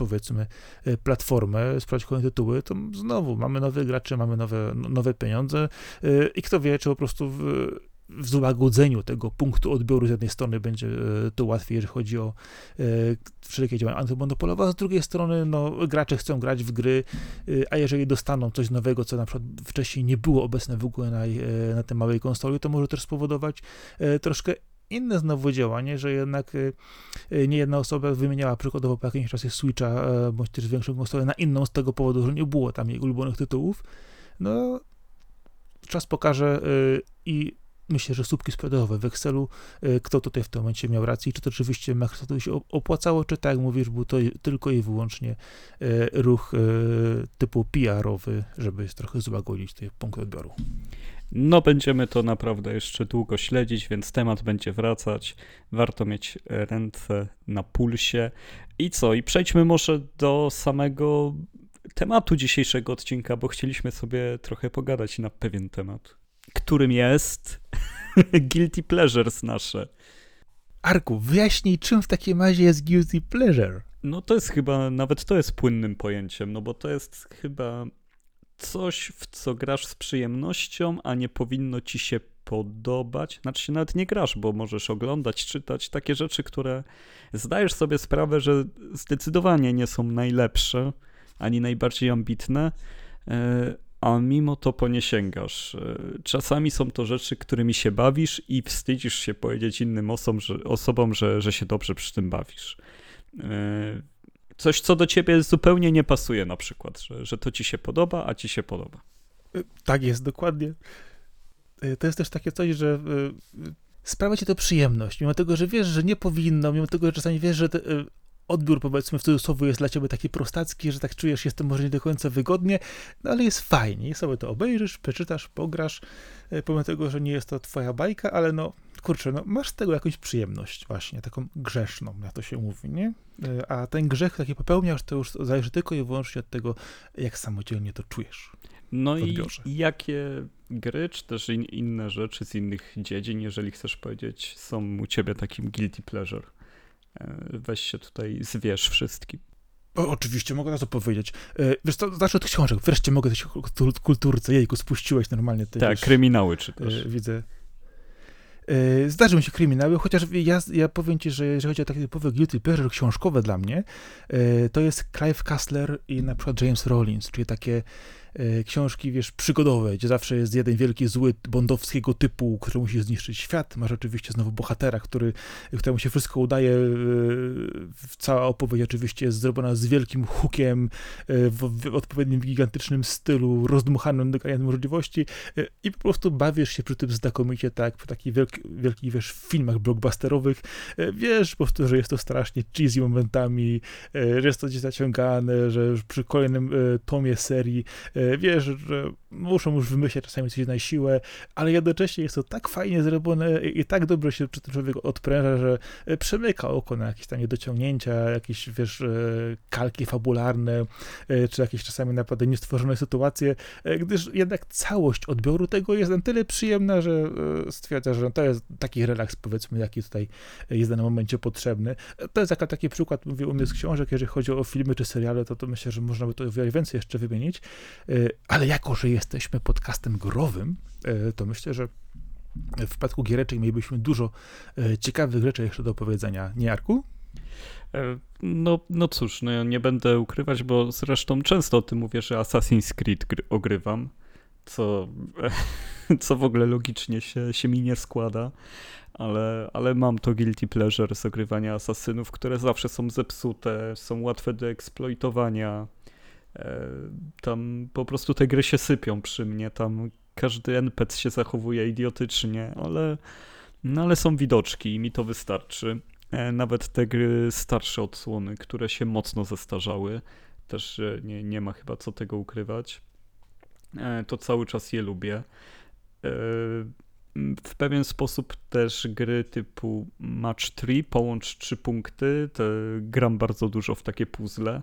powiedzmy e, platformę, sprawdzić kolejne tytuły, to znowu mamy nowych graczy, mamy nowe, no, nowe pieniądze i kto wie, czy po prostu w, w złagodzeniu tego punktu odbioru z jednej strony będzie to łatwiej, jeżeli chodzi o wszelkie działania antymonopolowe, a z drugiej strony no, gracze chcą grać w gry, a jeżeli dostaną coś nowego, co na przykład wcześniej nie było obecne w ogóle na, na tej małej konsoli, to może też spowodować troszkę inne znowu działanie, że jednak y, y, nie jedna osoba wymieniała przykładowo po jakimś czasie Switcha e, bądź też większą konsolę na inną z tego powodu, że nie było tam jej ulubionych tytułów. No, czas pokaże y, i myślę, że słupki sprzedażowe w Excelu, kto tutaj w tym momencie miał rację, czy to rzeczywiście Microsoftowi się opłacało, czy tak jak mówisz, był to tylko i wyłącznie ruch typu PR-owy, żeby trochę złagodzić te punkty odbioru. No, będziemy to naprawdę jeszcze długo śledzić, więc temat będzie wracać. Warto mieć ręce na pulsie. I co? I przejdźmy może do samego tematu dzisiejszego odcinka, bo chcieliśmy sobie trochę pogadać na pewien temat, którym jest guilty pleasures nasze. Arku, wyjaśnij, czym w takim razie jest guilty pleasure? No to jest chyba, nawet to jest płynnym pojęciem, no bo to jest chyba coś, w co grasz z przyjemnością, a nie powinno ci się podobać. Znaczy się nawet nie grasz, bo możesz oglądać, czytać takie rzeczy, które zdajesz sobie sprawę, że zdecydowanie nie są najlepsze, ani najbardziej ambitne, e, a mimo to po nie sięgasz. E, czasami są to rzeczy, którymi się bawisz i wstydzisz się powiedzieć innym osobom, że, osobom, że, że się dobrze przy tym bawisz. E, coś, co do ciebie zupełnie nie pasuje na przykład, że, że to ci się podoba, a ci się podoba. Tak jest, dokładnie. Y, to jest też takie coś, że y, sprawia ci to przyjemność, mimo tego, że wiesz, że nie powinno, mimo tego, że czasami wiesz, że te, odbiór, powiedzmy w cudzysłowie, jest dla ciebie taki prostacki, że tak czujesz, jest to może nie do końca wygodnie, no ale jest fajnie i sobie to obejrzysz, przeczytasz, pograsz, e, pomimo tego, że nie jest to twoja bajka, ale no, kurczę, no masz z tego jakąś przyjemność właśnie, taką grzeszną, jak to się mówi, nie? E, a ten grzech, taki popełniasz, to już zależy tylko i wyłącznie od tego, jak samodzielnie to czujesz. No i jakie gry, czy też in, inne rzeczy z innych dziedzin, jeżeli chcesz powiedzieć, są u ciebie takim guilty pleasure? E, weź się tutaj zwierz wszystkim. O, oczywiście, mogę na to powiedzieć. E, wiesz co, zacznę od książek. Wreszcie mogę coś o kulturce. Jejku, spuściłeś normalnie. Te, tak, wiesz, kryminały czy też. E, widzę. Zdarzyły mi się kryminały, chociaż ja, ja powiem ci, że jeżeli chodzi o takie typowe guilty pleasure książkowe dla mnie, to jest Clive Kassler i na przykład James Rollins, czyli takie książki, wiesz, przygodowe, gdzie zawsze jest jeden wielki zły bondowskiego typu, który musi zniszczyć świat. Masz oczywiście znowu bohatera, który, któremu się wszystko udaje. E, cała opowieść oczywiście jest zrobiona z wielkim hukiem, e, w, w odpowiednim gigantycznym stylu, rozdmuchanym do możliwości i po prostu bawisz się przy tym znakomicie, tak, przy takich wielki, wielkich, wiesz, filmach blockbusterowych. Wiesz po prostu, że jest to strasznie cheesy momentami, że jest to gdzieś zaciągane, że przy kolejnym tomie serii E, wiesz, że muszą już wymyślać czasami coś na siłę, ale jednocześnie jest to tak fajnie zrobione i tak dobrze się przy tym człowiek odpręża, że e, przemyka oko na jakieś tam niedociągnięcia, jakieś, wiesz, e, kalki fabularne, czy jakieś czasami naprawdę niestworzone sytuacje, gdyż jednak całość odbioru tego jest na tyle przyjemna, że stwierdza, że to jest taki relaks, powiedzmy, jaki tutaj jest w danym momencie potrzebny. To jest taki przykład, mówię u mnie z książek, jeżeli chodzi o filmy czy seriale, to, to myślę, że można by to więcej jeszcze wymienić. E, ale jako, że jesteśmy podcastem growym, e, to myślę, że w przypadku giereczek mielibyśmy dużo e, ciekawych rzeczy jeszcze do powiedzenia. Nie, Arku? No, no cóż, no ja nie będę ukrywać, bo zresztą często o tym mówię, że Assassin's Creed ogrywam, co, co w ogóle logicznie się, się mi nie składa, ale, ale mam to guilty pleasure z ogrywania asasynów, które zawsze są zepsute, są łatwe do eksploitowania, E, tam po prostu te gry się sypią przy mnie, tam każdy NPC się zachowuje idiotycznie, ale, no ale są widoczki i mi to wystarczy. E, nawet te gry starsze odsłony, które się mocno zestarzały, też nie, nie ma chyba co tego ukrywać, e, to cały czas je lubię. W pewien sposób też gry typu Match 3, połącz trzy punkty, gram bardzo dużo w takie puzzle E,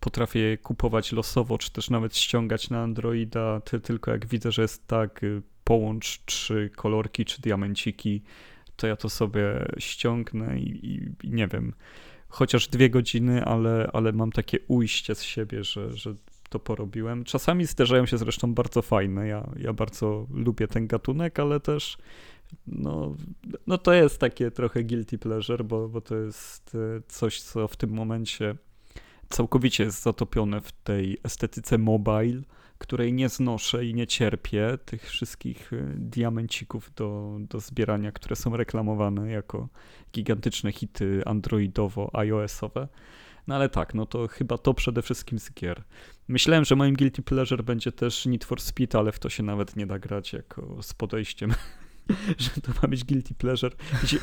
potrafię kupować losowo, czy też nawet ściągać na Androida, tylko jak widzę, że jest tak, y, połącz trzy kolorki czy diamenciki, to ja to sobie ściągnę i, i, i nie wiem, chociaż dwie godziny, ale, ale mam takie ujście z siebie, że, że to porobiłem. Czasami zdarzają się zresztą bardzo fajne. Ja, ja bardzo lubię ten gatunek, ale też no, no to jest takie trochę guilty pleasure, bo, bo to jest y, coś, co w tym momencie całkowicie jest zatopione w tej estetyce mobile, której nie znoszę i nie cierpię, tych wszystkich y, diamencików do, do zbierania, które są reklamowane jako gigantyczne hity androidowo-iOS-owe. No ale tak, no to chyba to przede wszystkim z gier. Myślałem, że moim guilty pleasure będzie też Need for Speed, ale w to się nawet nie da grać jako z podejściem że to ma być guilty pleasure.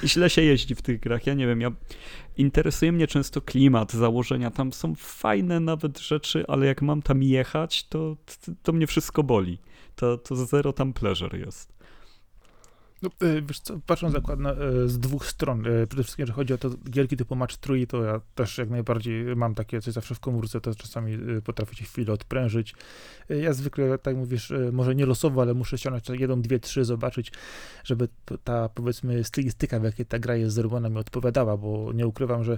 Źle się jeździ w tych grach. Ja nie wiem, ja interesuje mnie często klimat, założenia. Tam są fajne nawet rzeczy, ale jak mam tam jechać, to, to, to mnie wszystko boli. To, to zero tam pleasure jest. No, e, wiesz co, patrząc akurat na, e, z dwóch stron, e, przede wszystkim, jeżeli chodzi o to gierki typu Match 3, to ja też jak najbardziej mam takie coś zawsze w komórce, to czasami potrafię się chwilę odprężyć. Ja zwykle, tak mówisz, może nie losowo, ale muszę ściągnąć jedną, dwie, trzy, zobaczyć, żeby ta, powiedzmy, stylistyka, w jakiej ta gra jest zrobiona, mi odpowiadała, bo nie ukrywam, że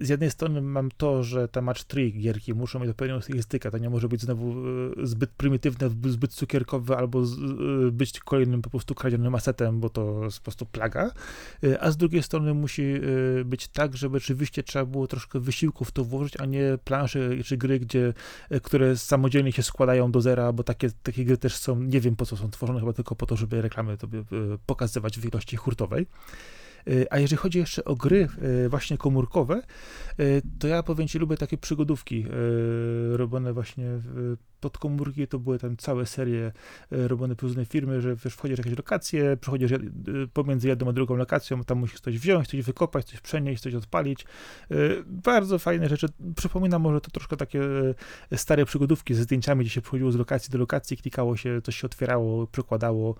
z jednej strony mam to, że te match 3 gierki muszą mieć odpowiednią stylistykę, to nie może być znowu y, zbyt prymitywne, zbyt cukierkowe, albo y, być kolejnym po prostu kradzionym asetem, bo to jest po prostu plaga, a z drugiej strony musi być tak, żeby rzeczywiście trzeba było troszkę wysiłku w to włożyć, a nie plansze czy gry, gdzie, które samodzielnie się składają do zera, bo takie, takie gry też są, nie wiem po co są tworzone, chyba tylko po to, żeby reklamy to pokazywać w ilości hurtowej. A jeżeli chodzi jeszcze o gry właśnie komórkowe, to ja powiem Ci, lubię takie przygodówki robione właśnie pod komórki, to były tam całe serie robione przez różne firmy, że wiesz, wchodzisz w jakieś lokacje, przechodzisz pomiędzy jedną a drugą lokacją, tam musisz coś wziąć, coś wykopać, coś przenieść, coś odpalić. Bardzo fajne rzeczy. Przypomina może to troszkę takie stare przygodówki ze zdjęciami, gdzie się przechodziło z lokacji do lokacji, klikało się, coś się otwierało, przekładało.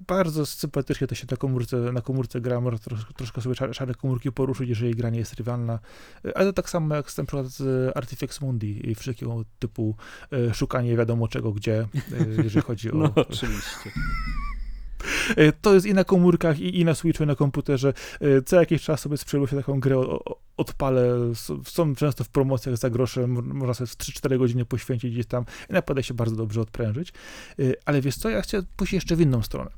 E, bardzo sympatycznie to się na komórce, na komórce gra, można troszkę, troszkę sobie szare, szare komórki poruszyć, jeżeli gra nie jest rywalna. E, ale to tak samo jak z, na przykład z Artifex Mundi i wszelkiego typu e, szukanie wiadomo czego, gdzie, jeżeli chodzi o... No, oczywiście. To jest i na komórkach, i, i na Switchu, i na komputerze. Co jakiś czas sobie sprzedał się taką grę odpalę, są często w promocjach za grosze, można sobie w 3-4 godziny poświęcić gdzieś tam i naprawdę się bardzo dobrze odprężyć. Ale wiesz co, ja chcę pójść jeszcze w inną stronę.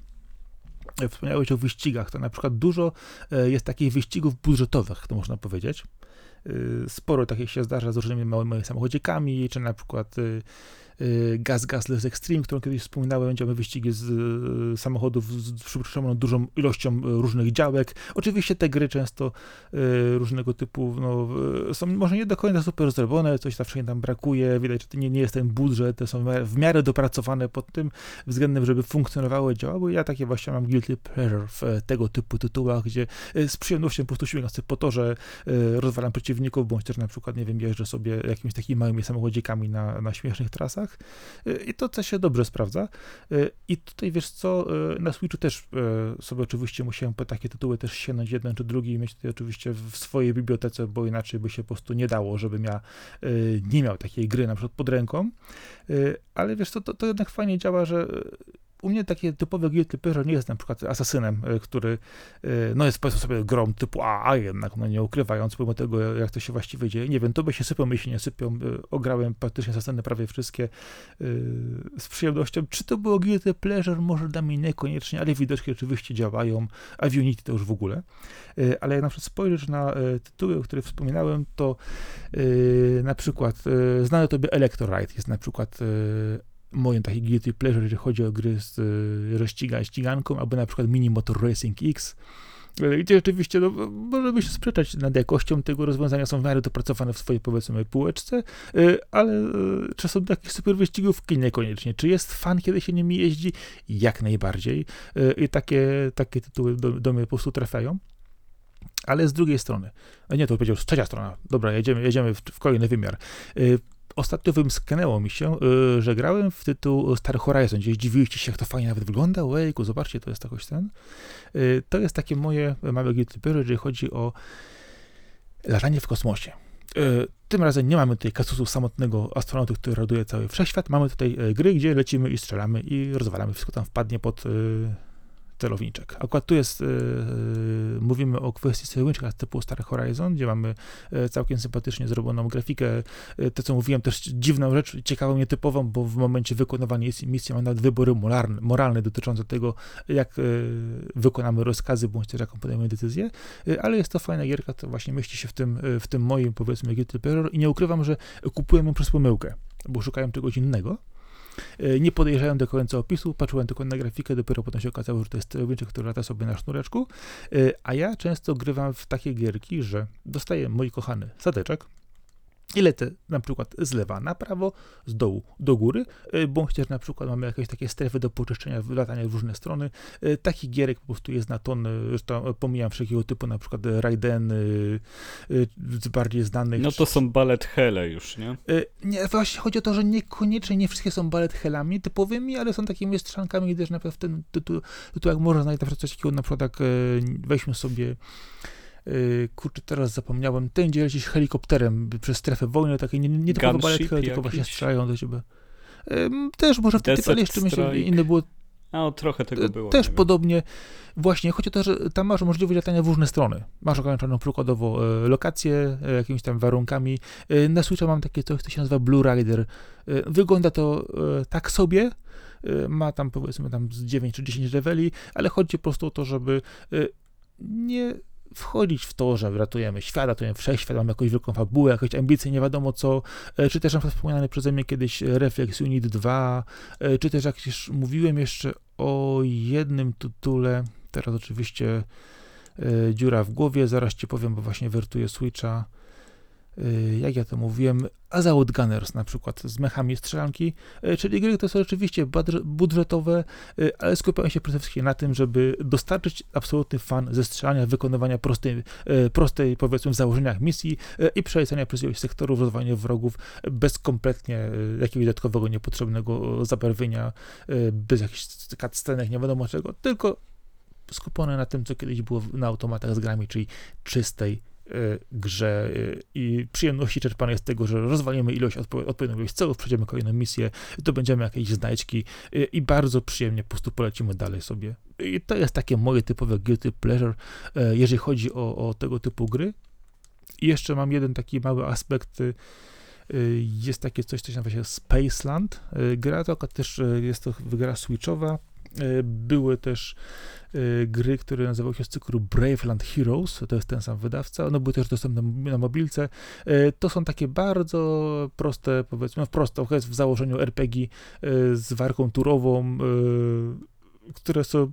Wspomniałeś o wyścigach, to na przykład dużo y, jest takich wyścigów budżetowych, to można powiedzieć. Y, sporo takich się zdarza z różnymi małymi samochodzikami, czy na przykład Y, Gas Gasless Extreme, którą kiedyś wspominałem, będziemy wyścigi z y, samochodów z przypuszczoną dużą ilością y, różnych działek. Oczywiście te gry często różnego typu no, są może nie do końca super zrobione, coś zawsze tam brakuje, widać, że to nie, nie jest ten budżet, te są w miarę dopracowane pod tym względem, żeby funkcjonowały, działały. Ja takie właśnie mam guilty pleasure w tego typu tytułach, gdzie z przyjemnością po prostu sięgam sobie po to, że rozwalam przeciwników, bądź też na przykład, nie wiem, jeżdżę sobie jakimiś takimi małymi samochodzikami na, na śmiesznych trasach, Y, i to coś się dobrze sprawdza. Y, I tutaj wiesz co, y, na Switchu też sobie oczywiście musiałem po takie tytuły też sięgnąć jeden czy drugi i mieć tutaj oczywiście w swojej bibliotece, bo inaczej by się po prostu nie dało, żebym ja nie miał takiej gry na przykład pod ręką. Ale wiesz co, to, to jednak fajnie działa, że u mnie takie typowe guilty pleasure nie jest na przykład asasynem, e, który e, no jest powiedzmy sobie grom typu AA jednak, no nie ukrywając pomimo tego, jak to się właściwie dzieje. Nie wiem, to by się sypią, mi się nie sypią. E, ograłem praktycznie asasyny prawie wszystkie z przyjemnością. Czy to było guilty pleasure? Może dla mnie niekoniecznie, ale widocznie oczywiście działają, a w Unity to już w ogóle. Ale jak na przykład spojrzysz na tytuły, o których wspominałem, to na przykład znany tobie Electroride jest na przykład moim taki guilty pleasure, jeżeli chodzi o gry z y, ściga, ściganką, albo na przykład Mini Motor Racing X, gdzie rzeczywiście no, możemy się sprzeczać nad jakością tego rozwiązania, są w miarę dopracowane w swojej powiedzmy półeczce, y, ale y, czy są takich super wyścigów? Niekoniecznie. Czy jest fan, kiedy się nimi jeździ? Jak najbardziej. I takie, takie tytuły do, do mnie po prostu trafiają. Ale z drugiej strony, nie, to powiedział trzecia strona, dobra, jedziemy, jedziemy w, w kolejny wymiar ostatnio wymsknęło mi się, y, że grałem w tytuł Star Horizon, gdzie zdziwiliście się, jak to fajnie nawet wygląda, ojejku, zobaczcie, to jest jakoś ten. Y, to jest takie moje małe guilty jeżeli chodzi o latanie w kosmosie. Y, tym razem nie mamy tutaj kasusu samotnego astronauty, który raduje cały wszechświat. Mamy tutaj gry, gdzie lecimy i strzelamy i rozwalamy. Wszystko tam wpadnie pod celowniczek. Akurat tu jest, yy, mówimy o kwestii celowniczka typu Star Horizon, gdzie mamy yy, całkiem sympatycznie zrobioną grafikę. Yy, to, co mówiłem, też dziwną rzecz, ciekawą, nietypową, bo w momencie wykonywania misji mamy nawet wybory moralne, moralne dotyczące tego, jak wykonamy rozkazy, bądź też jaką podejmiemy decyzję, ale jest to fajna gierka, to właśnie mieści się w tym, w tym moim, powiedzmy, Guilty Pleasure i nie ukrywam, że kupuję ją przez pomyłkę, bo szukałem czegoś innego, E, nie podejrzewałem do końca opisu, patrzyłem tylko na grafikę, dopiero potem się okazało, że to jest celowniczek, który lata sobie na sznureczku, e, a ja często grywam w takie gierki, że dostaję mój kochany sadeczek, i lecę na przykład z lewa na prawo, z dołu do góry, e, bądź też na przykład mamy jakieś takie strefy do poczyszczenia, latania w różne strony. E, takich gierek po prostu jest na ton, zresztą pomijam wszelkiego typu, na przykład Raiden, z bardziej znanych. No to są ballet hele już, nie? Nie, właśnie chodzi o to, że niekoniecznie nie wszystkie są ballet helami typowymi, ale są takimi strzankami, gdyż na przykład w tym tytułach można znaleźć na przykład coś takiego, na przykład jak weźmy sobie kurczę, teraz zapomniałem, ten gdzie lecisz helikopterem przez strefę wojny, takie nie, nie tylko baletki, tylko właśnie strzelają do ciebie. Yy, też może w tym ale jeszcze myślę, inne było. A, trochę tego było. Też podobnie. Właśnie, chodzi o to, że tam masz możliwość latania w różne strony. Masz ograniczoną przykładowo e, lokację, e, jakimiś tam warunkami. E, na Switcha mam takie coś, co się nazywa Blue Rider. Wygląda to tak sobie, ma tam powiedzmy tam z 9 czy 10 leveli, ale chodzi po prostu o to, żeby nie wchodzić w to, że ratujemy świat, ratujemy wszechświat, mamy jakąś wielką fabułę, jakieś ambicje, nie wiadomo co, e, czy też na wspomniany przeze mnie kiedyś Reflex Unit 2, e, czy też jak już mówiłem jeszcze o jednym tytule, teraz oczywiście dziura w głowie, zaraz ci powiem, bo właśnie wertuję Switcha jak ja to mówiłem, Azaut Gunners na przykład z mechami strzelanki, y, czyli gry to są oczywiście budżetowe, y, ale skupiają się przede wszystkim na tym, żeby dostarczyć absolutny fan ze strzelania, wykonywania prostej, prostej powiedzmy w założeniach misji i przelecenia przez ilość sektorów, rozwania wrogów bez kompletnie jakiegoś dodatkowego, niepotrzebnego zabarwienia, bez jakichś cutscenek, nie wiadomo czego, tylko skupione na tym, co kiedyś było na automatach z grami, czyli czystej Y, grze y, i przyjemności czerpane jest z tego, że rozwalimy ilość, odpowiednią ilość celów, przejdziemy kolejną misję, to będziemy jakieś znajdźki y, i bardzo przyjemnie po prostu polecimy dalej sobie. I to jest takie moje typowe guilty pleasure, jeżeli chodzi o, o tego typu gry. I jeszcze mam jeden taki mały aspekt, jest takie coś, co się nazywa Spaceland. Gra to też jest to gra switchowa. Były też Y, gry, które nazywały się z cyklu Braveland Heroes, to jest ten sam wydawca, one były też dostępne na mobilce. Y, to są takie bardzo proste, powiedzmy, wprost, to jest w założeniu RPG z warką turową, które są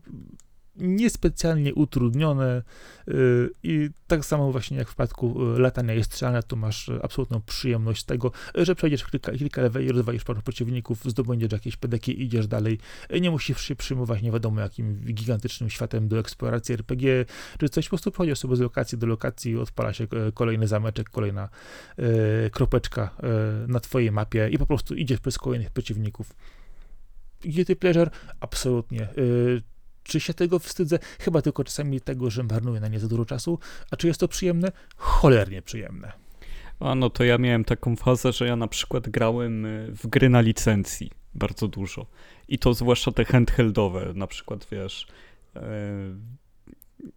niespecjalnie utrudnione y, i tak samo właśnie jak w przypadku y, latania i strzelania, tu masz absolutną przyjemność z tego, że przejdziesz kilka, kilka leveli, rozwalisz paru przeciwników, zdobędziesz jakieś pedeki i idziesz dalej. Nie musisz się przyjmować nie wiadomo jakim gigantycznym światem do eksploracji RPG, czy coś, po prostu przechodzisz sobie z lokacji do lokacji, odpala się e, kolejny zameczek, kolejna e, kropeczka e, na twojej mapie i po prostu idziesz przez kolejnych przeciwników. Guilty Pleasure? Absolutnie. Czy się tego wstydzę? Chyba tylko czasami tego, że marnuję na nie za dużo czasu. A czy jest to przyjemne? Cholernie przyjemne. A no to ja miałem taką fazę, że ja na przykład grałem y, w gry na licencji bardzo dużo. I to zwłaszcza te handheldowe, na przykład wiesz, e,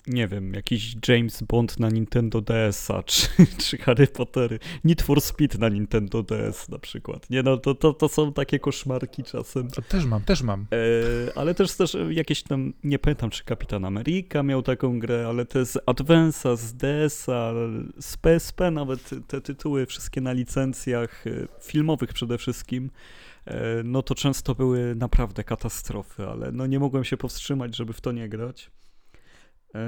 nie wiem, jakiś James Bond na Nintendo DS-a, czy, czy Harry Pottery, Need for Speed na Nintendo DS na przykład. Nie no, to, to, to są takie koszmarki czasem. To też mam, też mam. E, ale też też jakieś tam, nie pamiętam, czy Kapitan America miał taką grę, ale te z Advance'a, z DS-a, z PSP nawet, te tytuły wszystkie na licencjach, e, filmowych przede wszystkim, e, no to często były naprawdę katastrofy, ale no nie mogłem się powstrzymać, żeby w to nie grać. E,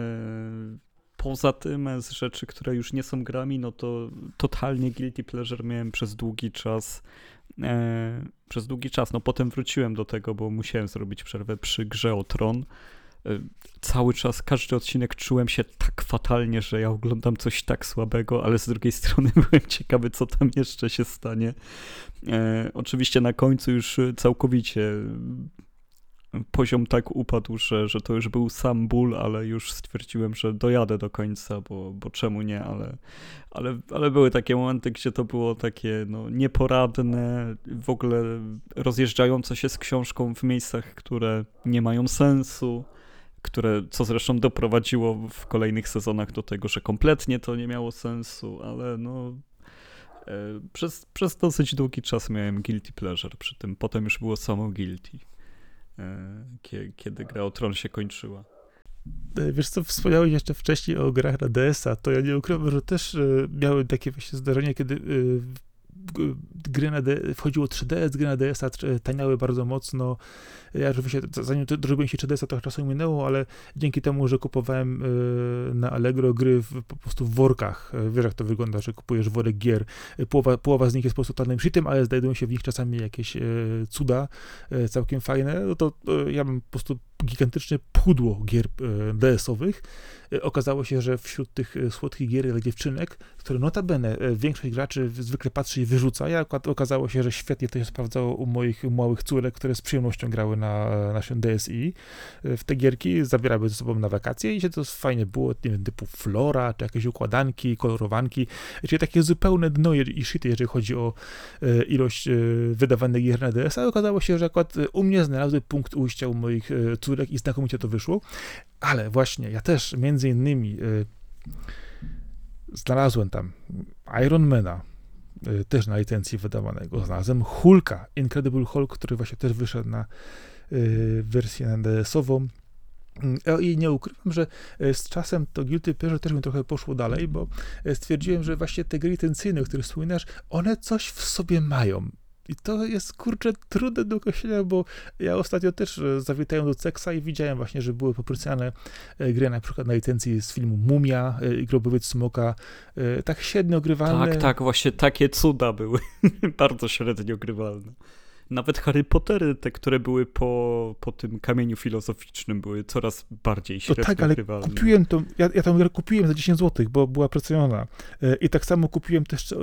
poza tym, z rzeczy, które już nie są grami, no to totalnie guilty pleasure miałem przez długi czas. E, przez długi czas. No potem wróciłem do tego, bo musiałem zrobić przerwę przy grze o Tron. E, cały czas, każdy odcinek czułem się tak fatalnie, że ja oglądam coś tak słabego, ale z drugiej strony byłem ciekawy, co tam jeszcze się stanie. E, oczywiście na końcu już całkowicie poziom tak upadł, że, że to już był sam ból, ale już stwierdziłem, że dojadę do końca, bo, bo czemu nie, ale, ale, ale były takie momenty, gdzie to było takie no, nieporadne, w ogóle rozjeżdżające się z książką w miejscach, które nie mają sensu, które, co zresztą doprowadziło w kolejnych sezonach do tego, że kompletnie to nie miało sensu, ale no e, przez, przez dosyć długi czas miałem guilty pleasure przy tym, potem już było samo guilty. E, kiedy gra o Tron się kończyła. E, wiesz co, wspomniałeś jeszcze wcześniej o grach na DS-a, to ja nie ukrywam, że też e, miałem takie właśnie zdarzenie, kiedy gry na D, wchodziło 3DS, gry na DS-a taniały bardzo mocno. Ja oczywiście, zanim zrobiłem się 3DS-a, trochę czasu minęło, ale dzięki temu, że kupowałem e, na Allegro gry w, po prostu w workach, e, wiesz jak to wygląda, że kupujesz worek gier, e, połowa, połowa z nich jest po prostu totalnym shitem, ale znajdują się w nich czasami jakieś cuda całkiem fajne, no to ja mam po prostu gigantyczne pudło gier DS-owych. Okazało się, że wśród tych słodkich gier dla dziewczynek, które notabene większość graczy zwykle patrzy i wyrzuca, ja okazało się, że świetnie to się sprawdzało u moich małych córek, które z przyjemnością grały na naszym DSI w te gierki, zabierały ze sobą na wakacje i się to fajnie było, nie wiem, typu flora, czy jakieś układanki, kolorowanki, czyli takie zupełne dno i shity, jeżeli chodzi o e, ilość e, wydawanych gier na DS, a. Okazało się, że akurat u mnie znalazły punkt ujścia u moich e, córek i znakomicie to wyszło, ale właśnie ja też między innymi znalazłem tam Ironmana, też na licencji wydawanego. Znalazłem Hulka, Incredible Hulk, który właśnie też wyszedł na Y, wersję NDS-ową. Mm, I nie ukrywam, że e, z czasem to Guilty Pleasure też mi trochę poszło dalej, bo e, stwierdziłem, że właśnie te gry tensyjne, o których wspominasz, one coś w sobie mają. I to jest, kurczę, trudne do określenia, bo ja ostatnio też e, zawitałem do Ceksa i widziałem właśnie, że były popracane gry na przykład na licencji z filmu Mumia i Grobowiec Smoka, tak średnio grywalne. Tak, tak, właśnie takie cuda były, bardzo średnio grywalne. Nawet Harry Pottery, te, które były po, po tym kamieniu filozoficznym, były coraz bardziej średnio no tak, ale grywalne. kupiłem to, ja, ja grę kupiłem za 10 zł, bo była pracowana. E, I tak samo kupiłem też, e,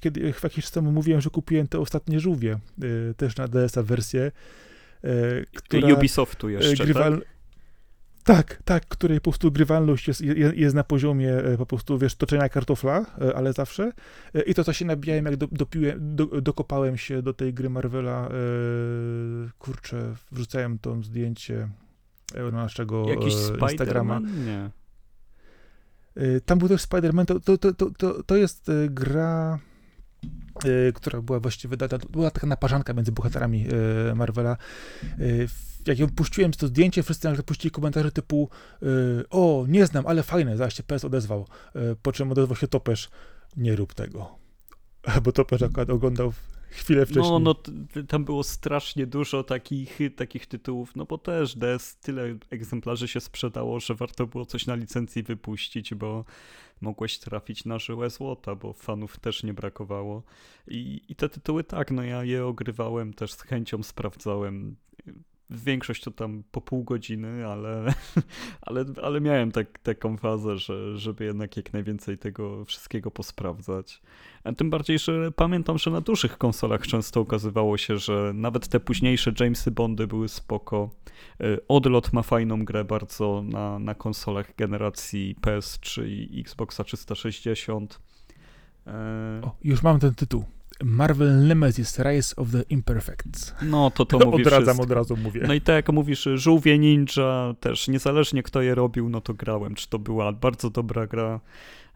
kiedy jakiś czas temu mówiłem, że kupiłem te ostatnie żółwie, e, też na DS-a wersję. Która Ubisoftu jeszcze, grywal... tak? Tak, tak, której po prostu grywalność jest, jest na poziomie e, po prostu, wiesz, toczenia kartofla, e, ale zawsze. E, I to, co się nabijałem, jak do, dopiłem, do, dokopałem się do tej gry Marvela, kurczę, wrzucałem to zdjęcie na naszego Jakiś Instagrama. Nie. Tam był też Spider-Man, to, to, to, to, to jest gra która była właściwie wydana, była taka naparzanka między bohaterami Marvela jak ją puściłem to zdjęcie, wszyscy nagle puścili komentarze typu o, nie znam, ale fajne, zaś się PS odezwał. Po czym odezwał się Topesz, nie rób tego. Bo Topesz akurat oglądał chwilę wcześniej. No, no tam było strasznie dużo takich, takich tytułów, no bo też DS tyle egzemplarzy się sprzedało, że warto było coś na licencji wypuścić, bo mogłeś trafić na żyłę złota, bo fanów też nie brakowało. I, I te tytuły tak, no ja je ogrywałem, też z chęcią sprawdzałem większość to tam po pół godziny, ale, ale, ale miałem tak, taką fazę, że, żeby jednak jak najwięcej tego wszystkiego posprawdzać. A tym bardziej, że pamiętam, że na dużych konsolach często okazywało się, że nawet te późniejsze Jamesy Bondy były spoko. E, Odlot ma fajną grę bardzo na, na konsolach generacji PS3 i Xboxa 360. E, o, już mam ten tytuł. Marvel Nemesis Rise of the Imperfects. No, to to mówisz Odradzam, wszystko. od razu mówię. No i tak jak mówisz, Żółwie Ninja też, niezależnie kto je robił, no to grałem. Czy to była bardzo dobra gra,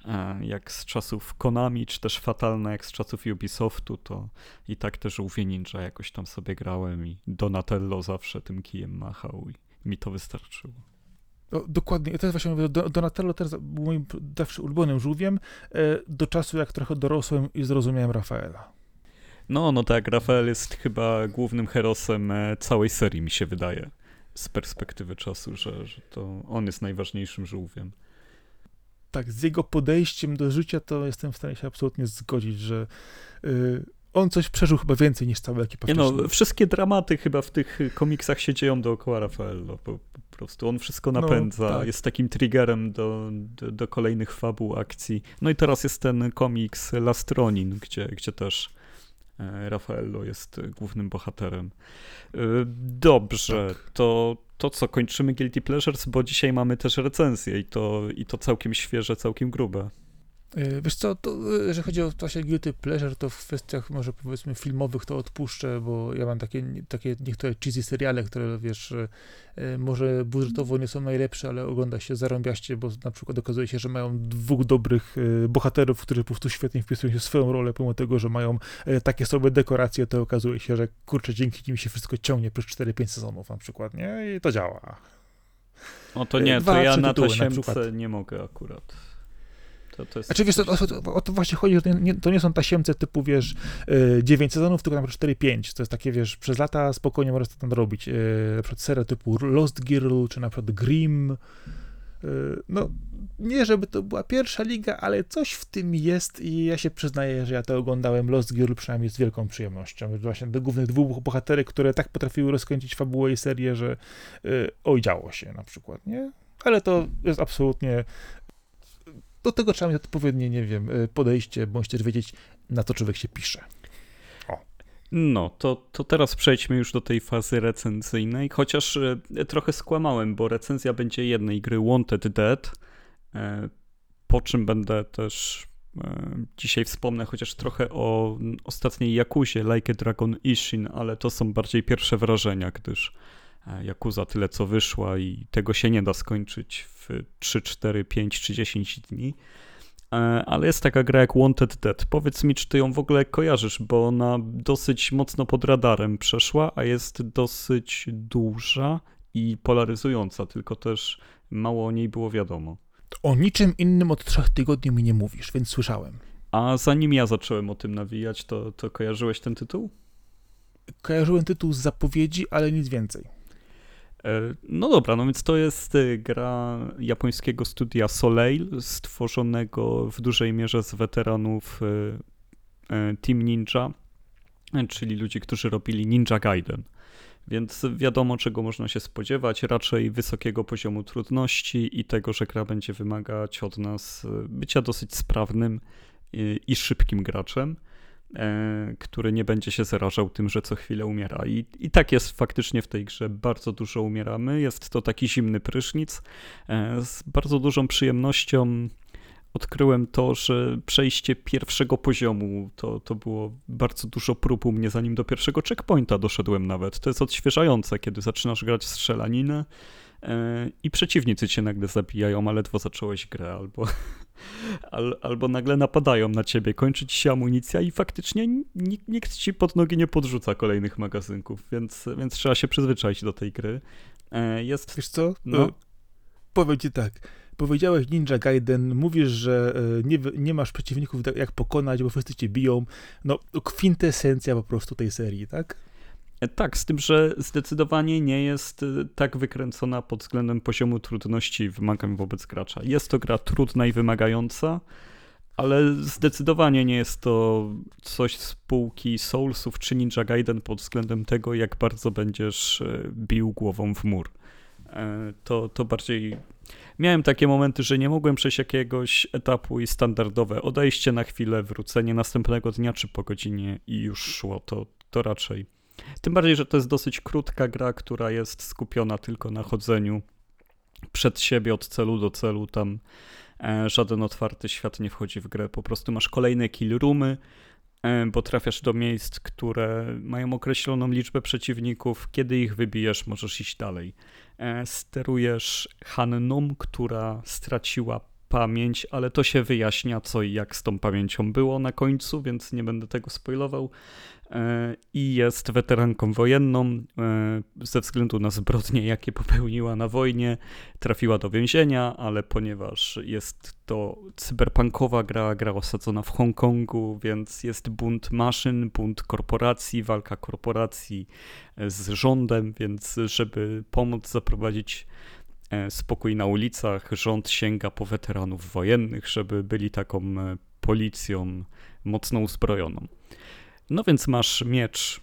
e, jak z czasów Konami, czy też fatalna jak z czasów Ubisoftu, to i tak też Żółwie Ninja jakoś tam sobie grałem i Donatello zawsze tym kijem machał i mi to wystarczyło. O, dokładnie, ja też właśnie mówię, Donatello też był moim zawsze ulubionym żółwiem, e, do czasu jak trochę dorosłem i zrozumiałem Rafaela. No, no tak, Rafael jest chyba głównym herosem e, całej serii, mi się wydaje, z perspektywy czasu, że, że to on jest najważniejszym żółwiem. Tak, z jego podejściem do życia to jestem w stanie się absolutnie zgodzić, że y, on coś przeżył chyba więcej niż cała ekipa Nie no, wszystkie dramaty chyba w tych komiksach się dzieją dookoła Rafaello, po, po prostu on wszystko no, napędza, no, tak. jest takim triggerem do, do, do, kolejnych fabuł, akcji. No i teraz jest ten komiks Lastronin, gdzie, gdzie też e, Rafaello jest głównym bohaterem. E, dobrze, tak. to, to co, kończymy Guilty Pleasures, bo dzisiaj mamy też recenzję i to, i to całkiem świeże, całkiem grube. E, wiesz co, to, e, jeżeli chodzi o właśnie guilty pleasure, to w kwestiach może powiedzmy filmowych to odpuszczę, bo ja mam takie, takie niektóre cheesy seriale, które wiesz, e, może budżetowo nie są najlepsze, ale ogląda się zarąbiaście, bo na przykład okazuje się, że mają dwóch dobrych bohaterów, którzy po prostu świetnie wpisują się w swoją rolę, pomimo tego, że mają takie sobie dekoracje, to okazuje się, że kurczę, dzięki nim się wszystko ciągnie przez 4-5 sezonów na przykład, nie? I to działa. No to nie, Dwa, to ja na tasiemce nie mogę akurat. To, to jest znaczy, wiesz, to, o, o, to właśnie chodzi, że to nie, to nie są tasiemce typu, wiesz, 9 sezonów, tylko na przykład 4-5. To jest takie, wiesz, przez lata spokojnie możesz to tam robić. Na przykład seria typu Lost Girl, czy na przykład Grimm. No, nie żeby to była pierwsza liga, ale coś w tym jest i ja się przyznaję, że ja to oglądałem Lost Girl przynajmniej z wielką przyjemnością. Właśnie do głównych dwóch bohaterek, które tak potrafiły rozkręcić fabułę i serię, że oj, działo się na przykład, nie? Ale to jest absolutnie do tego trzeba mieć odpowiednie, nie wiem, y, podejście, bądź też wiedzieć, na co człowiek się pisze. No, to, to teraz przejdźmy już do tej fazy recenzyjnej, chociaż y, trochę skłamałem, bo recenzja będzie jednej gry Wanted Dead, e, po czym będę też dzisiaj wspomnę chociaż trochę o ostatniej Jakuzie, Like a Dragon Ishin, ale to są bardziej pierwsze wrażenia, gdyż Jakuza tyle co wyszła i tego się nie da skończyć w 3, 4, 5 czy 10 dni. E, ale jest taka gra jak Wanted Dead. Powiedz mi, czy ty ją w ogóle kojarzysz, bo ona dosyć mocno pod radarem przeszła, a jest dosyć duża i polaryzująca, tylko też mało o niej było wiadomo. O niczym innym od trzech tygodni mi nie mówisz, więc słyszałem. A zanim ja zacząłem o tym nawijać, to, to kojarzyłeś ten tytuł? kojarzyłem tytuł z zapowiedzi, ale nic więcej. E, no dobra, no więc to jest e, gra japońskiego studia Soleil, stworzonego w dużej mierze z weteranów Team Ninja, czyli ludzi, którzy robili Ninja Gaiden. Więc wiadomo, czego można się spodziewać, raczej wysokiego poziomu trudności i tego, że gra będzie wymagać od nas bycia dosyć sprawnym i szybkim graczem. E, który nie będzie się zarażał tym, że co chwilę umiera. I, I tak jest faktycznie w tej grze. Bardzo dużo umieramy. Jest to taki zimny prysznic. E, z bardzo dużą przyjemnością odkryłem to, że przejście pierwszego poziomu to, to było bardzo dużo prób u mnie, zanim do pierwszego checkpointa doszedłem nawet. To jest odświeżające, kiedy zaczynasz grać strzelaninę E, i przeciwnicy cię nagle zabijają, a ledwo zacząłeś grę, albo, al, albo nagle napadają na ciebie, kończy ci się amunicja i faktycznie nikt, nikt ci pod nogi nie podrzuca kolejnych magazynków, więc, więc trzeba się przyzwyczaić do tej gry. E, jest... Wiesz co? No. E, powiem ci tak. Powiedziałeś Ninja Gaiden, mówisz, że nie, nie masz przeciwników jak pokonać, bo wszyscy cię biją. No, kwintesencja po prostu tej serii, tak? E, tak, z tym, że zdecydowanie nie jest e, tak wykręcona pod względem poziomu trudności wymagań wobec gracza. Jest to gra trudna i wymagająca, ale zdecydowanie nie jest to coś z półki Soulsów czy Ninja Gaiden pod względem tego, jak bardzo będziesz e, bił głową w mur. To, to bardziej. Miałem takie momenty, że nie mogłem przejść jakiegoś etapu i standardowe odejście na chwilę, wrócenie następnego dnia czy po godzinie i już szło. To, to raczej tym bardziej, że to jest dosyć krótka gra, która jest skupiona tylko na chodzeniu przed siebie od celu do celu. Tam e, żaden otwarty świat nie wchodzi w grę. Po prostu masz kolejne kill roomy, e, bo trafiasz do miejsc, które mają określoną liczbę przeciwników. Kiedy ich wybijesz, możesz iść dalej. E, sterujesz Hanną, która straciła pamięć, ale to się wyjaśnia, co i jak z tą pamięcią było na końcu, więc nie będę tego spoilował. E, i jest weteranką wojenną. E, ze względu na zbrodnie, jakie popełniła na wojnie, trafiła do więzienia, ale ponieważ jest to cyberpunkowa gra, gra osadzona w Hongkongu, więc jest bunt maszyn, bunt korporacji, walka korporacji e, z rządem, więc żeby pomóc zaprowadzić spokój na ulicach, rząd sięga po weteranów wojennych, żeby byli taką policją mocno uzbrojoną. No więc masz miecz,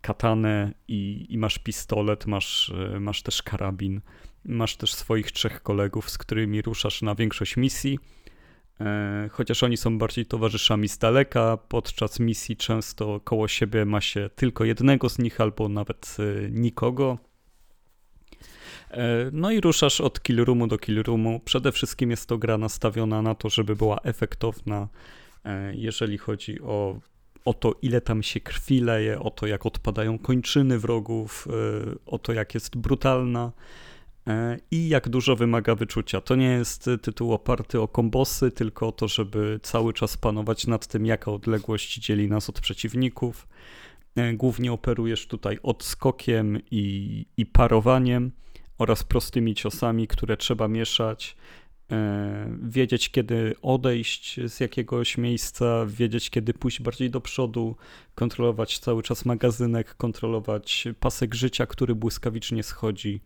katanę i, i masz pistolet, masz, e, masz też karabin, masz też swoich trzech kolegów, z którymi ruszasz na większość misji. E, chociaż oni są bardziej towarzyszami z daleka, podczas misji często koło siebie ma się tylko jednego z nich albo nawet e, nikogo. No i ruszasz od kill roomu do kill roomu. Przede wszystkim jest to gra nastawiona na to, żeby była efektowna, jeżeli chodzi o o to, ile tam się krwi leje, o to, jak odpadają kończyny wrogów, e, o to, jak jest brutalna e, i jak dużo wymaga wyczucia. To nie jest tytuł oparty o kombosy, tylko o to, żeby cały czas panować nad tym, jaka odległość dzieli nas od przeciwników. E, głównie operujesz tutaj odskokiem i, i parowaniem oraz prostymi ciosami, które trzeba mieszać. E, wiedzieć, kiedy odejść z jakiegoś miejsca, wiedzieć, kiedy pójść bardziej do przodu, kontrolować cały czas magazynek, kontrolować pasek życia, który błyskawicznie schodzi.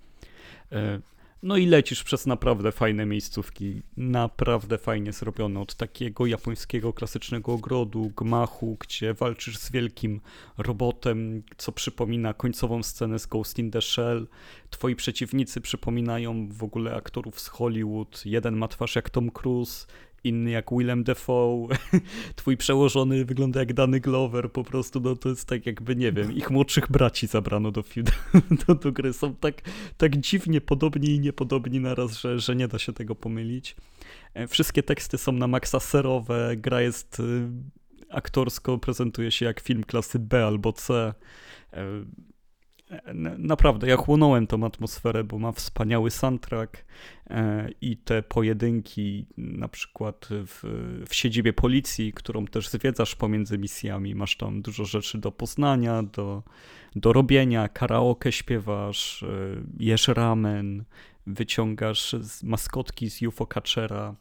No i lecisz przez naprawdę fajne miejscówki, naprawdę fajnie zrobione, od takiego japońskiego klasycznego ogrodu, gmachu, gdzie walczysz z wielkim robotem, co przypomina końcową scenę z Ghost in the Shell. Twoi przeciwnicy przypominają w ogóle aktorów z Hollywood. Jeden ma twarz jak Tom Cruise, inny jak Willem Dafoe, twój przełożony wygląda jak Danny Glover, po prostu no to jest tak jakby, nie wiem, ich młodszych braci zabrano do, do, do gry. Są tak, tak dziwnie podobni i niepodobni naraz, że, że nie da się tego pomylić. E, wszystkie teksty są na maksa serowe, gra jest y, aktorsko, prezentuje się jak film klasy B albo C e, Naprawdę, ja chłonąłem tą atmosferę, bo ma wspaniały soundtrack e, i te pojedynki, na przykład w, w siedzibie policji, którą też zwiedzasz pomiędzy misjami. Masz tam dużo rzeczy do poznania, do, do robienia, karaoke śpiewasz, e, jesz ramen, wyciągasz maskotki z UFO Catchera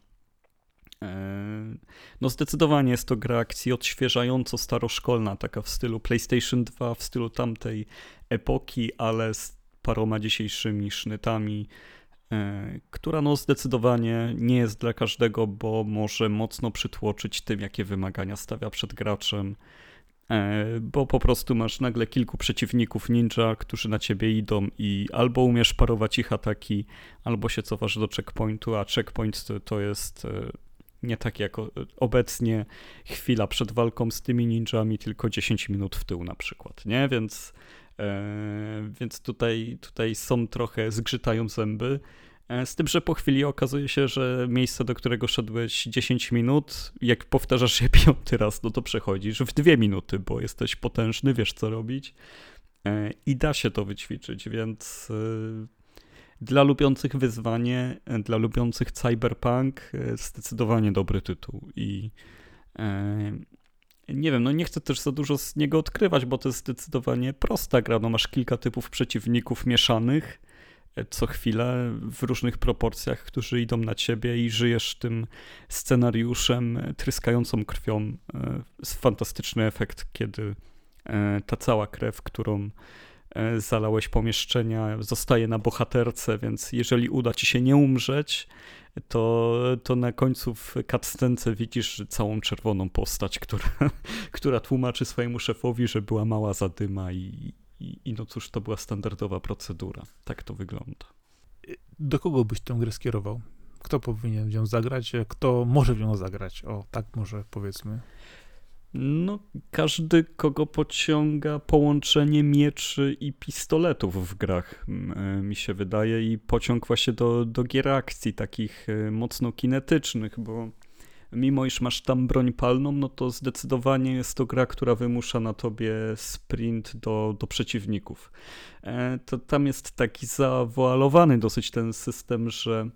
no zdecydowanie jest to gra akcji odświeżająco staroszkolna, taka w stylu PlayStation 2, w stylu tamtej epoki, ale z paroma dzisiejszymi sznytami, e, która no zdecydowanie nie jest dla każdego, bo może mocno przytłoczyć tym, jakie wymagania stawia przed graczem, e, bo po prostu masz nagle kilku przeciwników ninja, którzy na ciebie idą i albo umiesz parować ich ataki, albo się cofasz do checkpointu, a checkpoint to jest e, nie tak jak obecnie chwila przed walką z tymi ninjami, tylko 10 minut w tył na przykład, nie? Więc więc tutaj, tutaj są trochę, zgrzytają zęby. E, z tym, że po chwili okazuje się, że miejsce, do którego szedłeś 10 minut, jak powtarzasz je piąty raz, no to przechodzisz w dwie minuty, bo jesteś potężny, wiesz co robić. E, i da się to wyćwiczyć, więc dla lubiących wyzwanie, dla lubiących cyberpunk zdecydowanie dobry tytuł. I nie wiem, no nie chcę też za dużo z niego odkrywać, bo to jest zdecydowanie prosta gra. No masz kilka typów przeciwników mieszanych e, co chwilę w różnych proporcjach, którzy idą na ciebie i żyjesz tym scenariuszem e, tryskającą krwią. Jest fantastyczny efekt, kiedy e, ta cała krew, którą zalałeś pomieszczenia, zostaje na bohaterce, więc jeżeli uda ci się nie umrzeć, to, to na końcu w cutscence widzisz całą czerwoną postać, która, która tłumaczy swojemu szefowi, że była mała zadyma i, i, i no cóż, to była standardowa procedura. Tak to wygląda. Do kogo byś tę grę skierował? Kto powinien w nią zagrać? Kto może w nią zagrać? O, tak może powiedzmy. No, każdy, kogo pociąga połączenie mieczy i pistoletów w grach, e, mi się wydaje, i pociąg właśnie do, do gier akcji, takich e, mocno kinetycznych, bo mimo iż masz tam broń palną, no to zdecydowanie jest to gra, która wymusza na tobie sprint do, do przeciwników. E, to tam jest taki zawoalowany dosyć ten system, że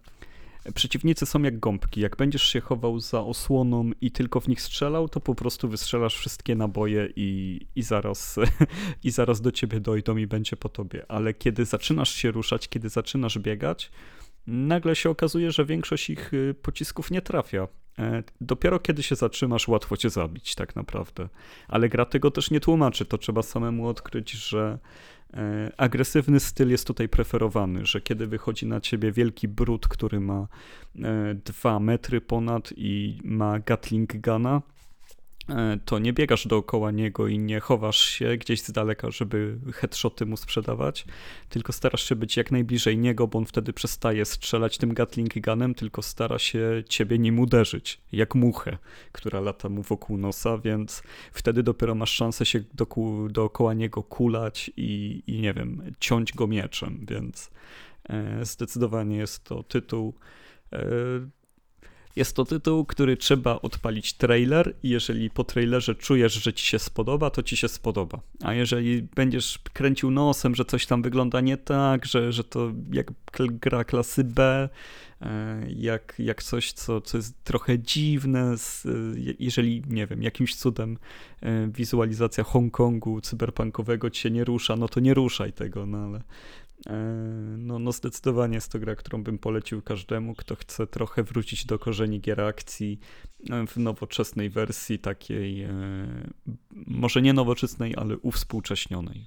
Przeciwnicy są jak gąbki. Jak będziesz się chował za osłoną i tylko w nich strzelał, to po prostu wystrzelasz wszystkie naboje i, i, zaraz, i zaraz do ciebie dojdą i będzie po tobie. Ale kiedy zaczynasz się ruszać, kiedy zaczynasz biegać, nagle się okazuje, że większość ich y, pocisków nie trafia. E, dopiero kiedy się zatrzymasz, łatwo cię zabić, tak naprawdę. Ale gra tego też nie tłumaczy. To trzeba samemu odkryć, że E, agresywny styl jest tutaj preferowany, że kiedy wychodzi na ciebie wielki brud, który ma e, dwa metry ponad i ma Gatling Guna, E, to nie biegasz dookoła niego i nie chowasz się gdzieś z daleka, żeby headshoty mu sprzedawać, tylko starasz się być jak najbliżej niego, bo on wtedy przestaje strzelać tym Gatling Gunem, tylko stara się ciebie nim uderzyć, jak muchę, która lata mu wokół nosa, więc wtedy dopiero masz szansę się do, dookoła niego kulać i, i nie wiem, ciąć go mieczem, więc e, zdecydowanie jest to tytuł e, jest to tytuł, który trzeba odpalić trailer i jeżeli po trailerze czujesz, że ci się spodoba, to ci się spodoba. A jeżeli będziesz kręcił nosem, że coś tam wygląda nie tak, że, że to jak gra klasy B, e, jak, jak coś, co, co jest trochę dziwne, jeżeli, nie wiem, jakimś cudem e, wizualizacja Hongkongu cyberpunkowego ci się nie rusza, no to nie ruszaj tego, no ale no, no zdecydowanie jest to gra, którą bym polecił każdemu, kto chce trochę wrócić do korzeni gier akcji e, w nowoczesnej wersji, takiej e, może nie nowoczesnej, ale uwspółcześnionej.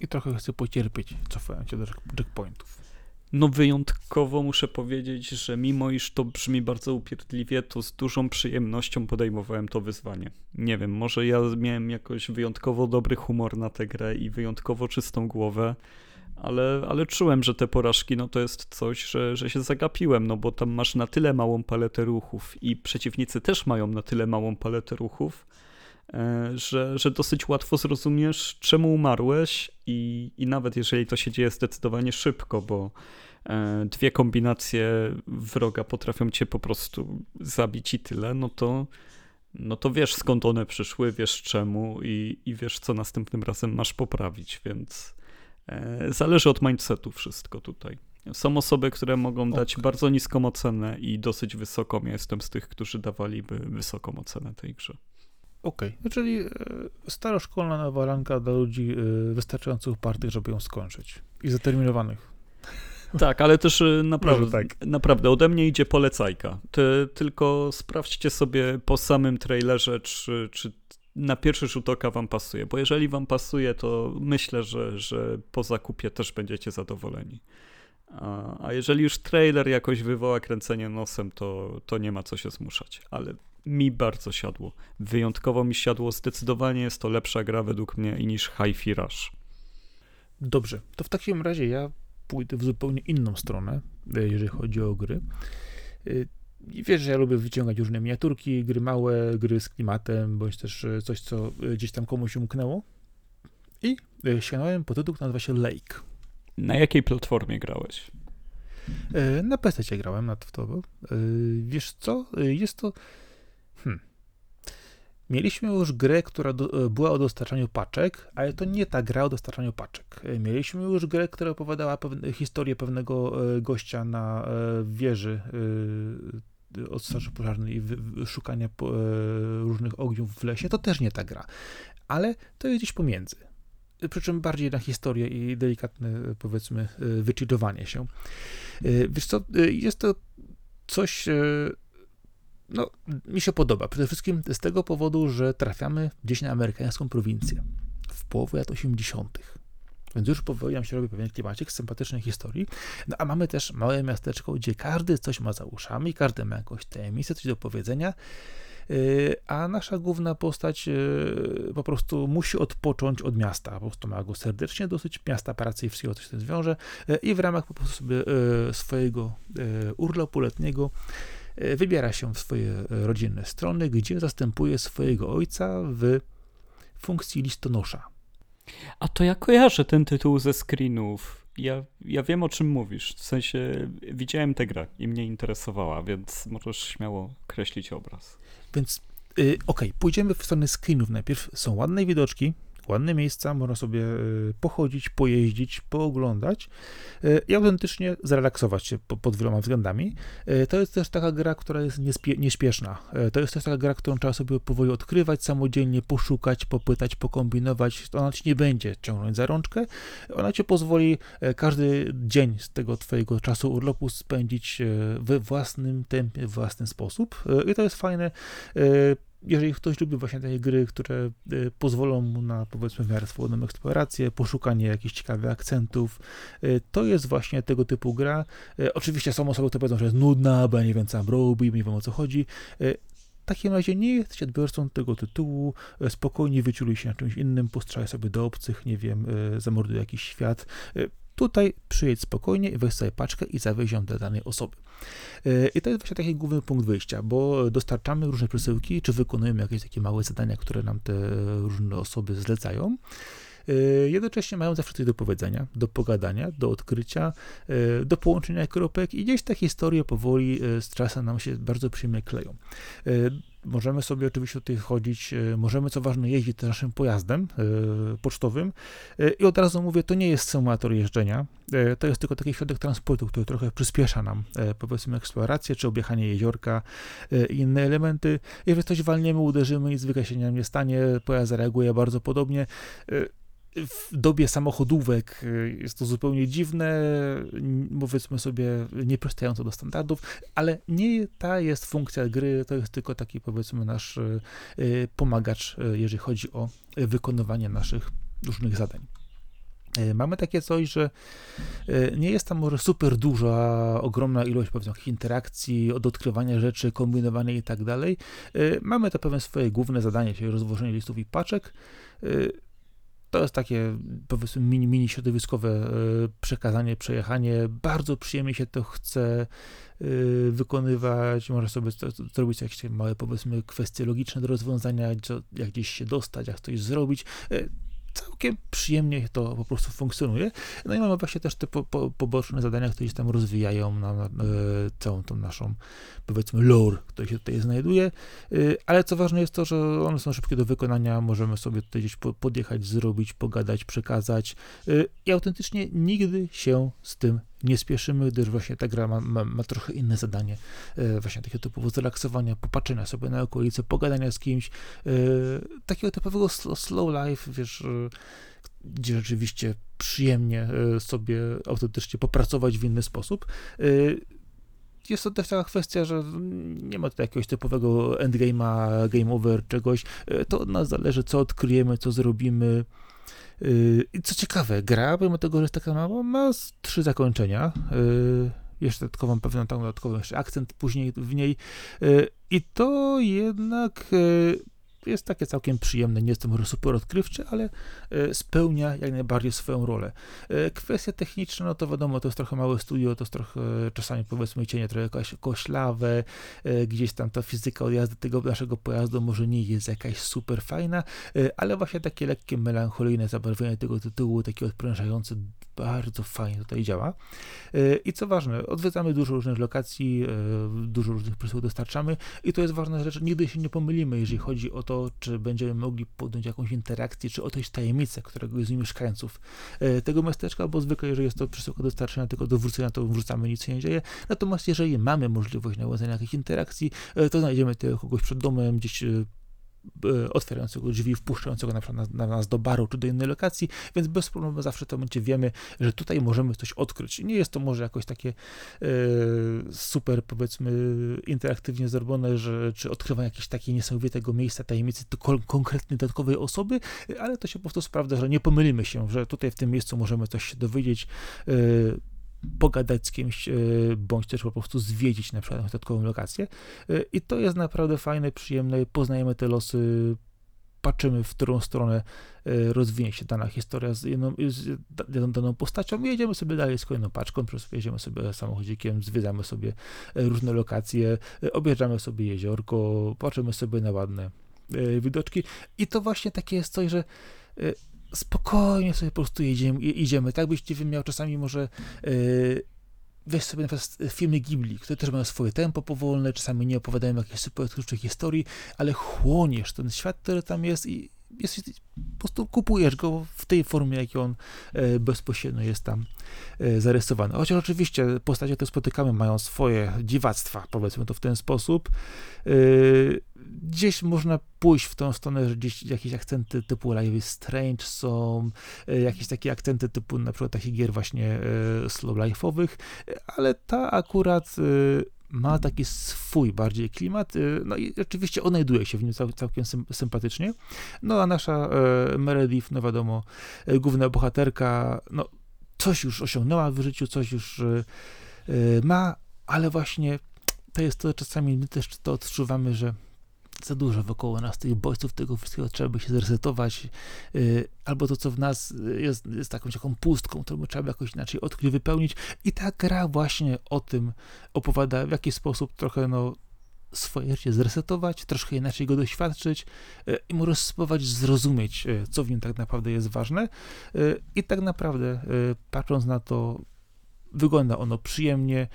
I trochę chcę pocierpieć, cofając się do checkpointów. No wyjątkowo muszę powiedzieć, że mimo iż to brzmi bardzo upierdliwie, to z dużą przyjemnością podejmowałem to wyzwanie. Nie wiem, może ja miałem jakoś wyjątkowo dobry humor na tę grę i wyjątkowo czystą głowę, ale, ale czułem, że te porażki no to jest coś, że, że się zagapiłem, no bo tam masz na tyle małą paletę ruchów i przeciwnicy też mają na tyle małą paletę ruchów, e, że, że dosyć łatwo zrozumiesz, czemu umarłeś i, i nawet jeżeli to się dzieje zdecydowanie szybko, bo e, dwie kombinacje wroga potrafią cię po prostu zabić i tyle, no to no to wiesz skąd one przyszły, wiesz czemu i, i wiesz co następnym razem masz poprawić, więc zależy od mindsetu wszystko tutaj. Są osoby, które mogą dać okay. bardzo niską ocenę i dosyć wysoką. Ja jestem z tych, którzy dawaliby wysoką ocenę tej grze. Okej, okay. No czyli e, staroszkolna nawalanka dla ludzi e, wystarczająco upartych, żeby ją skończyć i zdeterminowanych. Tak, ale też naprawdę, tak. naprawdę ode mnie idzie polecajka. Ty, tylko sprawdźcie sobie po samym trailerze, czy, czy na pierwszy rzut oka wam pasuje, bo jeżeli wam pasuje, to myślę, że, że po zakupie też będziecie zadowoleni. A, a jeżeli już trailer jakoś wywoła kręcenie nosem, to, to nie ma co się zmuszać, ale mi bardzo siadło. Wyjątkowo mi siadło, zdecydowanie jest to lepsza gra według mnie niż Hi-Fi Rush. Dobrze, to w takim razie ja pójdę w zupełnie inną stronę, jeżeli chodzi o gry. E, I wiesz, że ja lubię wyciągać różne miniaturki, gry małe, gry z klimatem, bądź też e, coś, co gdzieś tam komuś umknęło. I sięgnąłem po tytuł, który nazywa się Lake. Na jakiej platformie grałeś? Na PC grałem na to. Wiesz co? Jest to. Hmm. Mieliśmy już grę, która do, e, była o dostarczaniu paczek, ale to nie ta gra o dostarczaniu paczek. E, mieliśmy już grę, która opowiadała pewne, historię pewnego e, gościa na wieży od straży pożarnej i szukania różnych ogniów w lesie. To też nie ta gra, ale to jest gdzieś pomiędzy. Przy czym bardziej na historię i delikatne, powiedzmy, wyczytowanie się. Wiesz co, jest to coś no, mi się podoba. Przede wszystkim z tego powodu, że trafiamy gdzieś na amerykańską prowincję w połowie lat 80. Więc już powoli nam się robi pewien klimacik sympatycznej historii. No a mamy też małe miasteczko, gdzie każdy coś ma za uszami, każdy ma jakąś tajemnicę, coś do powiedzenia, yy, a nasza główna postać yy, po prostu musi odpocząć od miasta. Po prostu ma go serdecznie dosyć, miasta pracy i wszystkiego, co się z tym zwiąże yy, i w ramach po prostu sobie swojego urlopu letniego wybiera się w swoje rodzinne strony, gdzie zastępuje swojego ojca w funkcji listonosza. A to ja kojarzę ten tytuł ze screenów. Ja, ja wiem o czym mówisz. W sensie widziałem tę grę i mnie interesowała, więc możesz śmiało kreślić obraz. Więc yy, okej, okay, pójdziemy w stronę screenów najpierw. Są ładne widoczki, ładne miejsca, można sobie e, pochodzić, pojeździć, pooglądać e, i autentycznie zrelaksować się pod wieloma względami. E, to jest też taka gra, która jest nieśpieszna. To jest też taka gra, którą trzeba sobie powoli odkrywać, samodzielnie poszukać, popytać, pokombinować. Ona ci nie będzie ciągnąć za rączkę. Ona ci pozwoli każdy dzień z tego twojego czasu urlopu spędzić we własnym tempie, w własny sposób. I to jest fajne jeżeli ktoś lubi właśnie takie gry, które y, pozwolą mu na powiedzmy w miarę swobodną eksplorację, poszukanie jakichś ciekawych akcentów, y, to jest właśnie tego typu gra. Y, oczywiście są osoby, które powiedzą, że jest nudna, bo ja nie wiem co robi, nie wiem o co chodzi. W takim razie nie jesteś odbiorcą tego tytułu, spokojnie wyczuluj się na czymś innym, postrzelaj sobie do obcych, nie wiem, zamorduj jakiś świat. Tutaj przyjedź spokojnie weź sobie paczkę i zawieź ją do danej osoby. E, I to jest właśnie taki główny punkt wyjścia, bo dostarczamy różne przesyłki, czy wykonujemy jakieś takie małe zadania, które nam te różne osoby zlecają. E, jednocześnie mają zawsze coś do powiedzenia, do pogadania, do odkrycia, e, do połączenia kropek i gdzieś te historie powoli z czasem nam się bardzo przyjemnie kleją. Możemy sobie oczywiście tutaj chodzić, e, możemy co ważne jeździć naszym pojazdem e, pocztowym e, i od razu mówię, to nie jest symulator jeżdżenia, to jest tylko taki środek transportu, który trochę przyspiesza nam powiedzmy eksplorację, czy objechanie jeziorka i inne elementy. Jeżeli coś walniemy, uderzymy, nic zwykle się nie stanie, pojazd zareaguje bardzo podobnie w dobie samochodówek y, jest to zupełnie dziwne, powiedzmy sobie, nieprzystające do standardów, ale nie ta jest funkcja gry, to jest tylko taki, powiedzmy, nasz y, y, pomagacz, jeżeli chodzi o wykonywanie naszych różnych zadań. Mamy takie coś, że nie jest tam może super duża, ogromna ilość powiedzmy interakcji, od odkrywania rzeczy, kombinowania i tak dalej. Mamy to pewne swoje główne zadanie, czyli rozwożenie listów i paczek. To jest takie, powiedzmy, mini, mini środowiskowe e, przekazanie, przejechanie. Bardzo przyjemnie się to chce e, wykonywać. Można sobie zrobić jakieś małe, powiedzmy, kwestie logiczne do rozwiązania, jak gdzieś się dostać, jak coś zrobić. E, całkiem przyjemnie to po prostu funkcjonuje. No i mamy właśnie też te po, po, poboczne zadania, które się tam rozwijają na, na, na całą tą naszą, powiedzmy, lore, który się tutaj znajduje, y, ale co ważne jest to, że one są szybkie do wykonania, możemy sobie tutaj gdzieś podjechać, zrobić, pogadać, przekazać y, i autentycznie nigdy się z tym nie spieszymy, gdyż właśnie ta gra ma, ma, ma trochę inne zadanie, e, właśnie takiego typu zrelaksowania, popatrzenia sobie na okolice, pogadania z kimś, e, takiego typowego slow, slow life, wiesz, e, gdzie rzeczywiście przyjemnie sobie autentycznie popracować w inny sposób jest to też taka kwestia, że nie ma tutaj jakiegoś typowego endgame'a, game over, czegoś. To od nas zależy, co odkryjemy, co zrobimy. I co ciekawe, gra, pomimo tego, że jest taka mała, ma trzy zakończenia. Jeszcze dodatkową, pewną tam dodatkową jeszcze akcent później w niej. I to jednak jest takie całkiem przyjemne, nie jest to może super odkrywcze, ale e, spełnia jak najbardziej swoją rolę. E, kwestie techniczne, no to wiadomo, to jest trochę małe studio, to jest trochę czasami powiedzmy cienie trochę jakaś koślawe, e, gdzieś tam ta fizyka odjazdu tego naszego pojazdu może nie jest jakaś super fajna, ale właśnie takie lekkie melancholijne zabarwienie tego tytułu, takie odprężające, bardzo fajnie tutaj działa. I co ważne, odwiedzamy dużo różnych lokacji, dużo różnych przesyłów dostarczamy i to jest ważna rzecz, nigdy się nie pomylimy, jeżeli chodzi o to, czy będziemy mogli podjąć jakąś interakcję, czy odejść tajemnicę któregoś z mieszkańców e, tego miasteczka, bo zwykle, jeżeli jest to przesyłka dostarczenia tylko do wrócenia, to wrzucamy, nic się nie dzieje. Natomiast jeżeli mamy możliwość nawiązania jakichś interakcji, e, to znajdziemy tego kogoś przed domem, gdzieś e, E, otwierającego drzwi, wpuszczającego na przykład na, na nas do baru czy do innej lokacji, więc bez problemu zawsze w tym momencie wiemy, że tutaj możemy coś odkryć. Nie jest to może jakoś takie e, super, powiedzmy, interaktywnie zrobione, że, czy odkrywanie jakiegoś takiego niesamowitego miejsca, tajemnicy do konkretnej, dodatkowej osoby, ale to się po prostu sprawdza, że nie pomylimy się, że tutaj w tym miejscu możemy coś się dowiedzieć, e, pogadać z kimś, e, bądź też po prostu zwiedzić na przykład dodatkową lokację. E, I to jest naprawdę fajne, przyjemne, poznajemy te losy, patrzymy, w którą stronę e, rozwinie się dana historia z jedną, z daną postacią i jedziemy sobie dalej z kolejną paczką, jedziemy sobie samochodzikiem, zwiedzamy sobie różne lokacje, objeżdżamy sobie jeziorko, patrzymy sobie na ładne widoczki i to właśnie takie jest coś, że spokojnie sobie po prostu jedziemy, idziemy. Tak byś nie miał czasami może yy, weź sobie na przykład filmy Ghibli, które też mają swoje tempo powolne, czasami nie opowiadają jakichś super historii, ale chłoniesz ten świat, który tam jest i jest, po prostu kupujesz go w tej formie, jak on e, bezpośrednio jest tam e, zarysowany. Chociaż oczywiście postacie, które spotykamy, mają swoje dziwactwa, powiedzmy to w ten sposób. E, gdzieś można pójść w tą stronę, że gdzieś jakieś akcenty typu Live is Strange są, jakieś takie akcenty typu na przykład takich gier właśnie slow life'owych, ale ta akurat ma taki swój bardziej klimat, y, no i oczywiście odnajduje się w nim cał, całkiem sympatycznie. No a nasza e, Meredith, no wiadomo, e, główna bohaterka, no coś już osiągnęła w życiu, coś już e, ma, ale właśnie to jest to, czasami my też to odczuwamy, że za dużo wokoło nas tych bodźców, tego wszystkiego trzeba by się zresetować, yy, albo to, co w nas jest, jest taką taką pustką, którą trzeba jakoś inaczej odkryć, wypełnić. I ta gra właśnie o tym opowiada, w jaki sposób trochę, no, swoje życie zresetować, troszkę inaczej go doświadczyć yy, i może spróbować zrozumieć, yy, co w nim tak naprawdę jest ważne. Y, i tak naprawdę, y, patrząc na to, wygląda ono przyjemnie,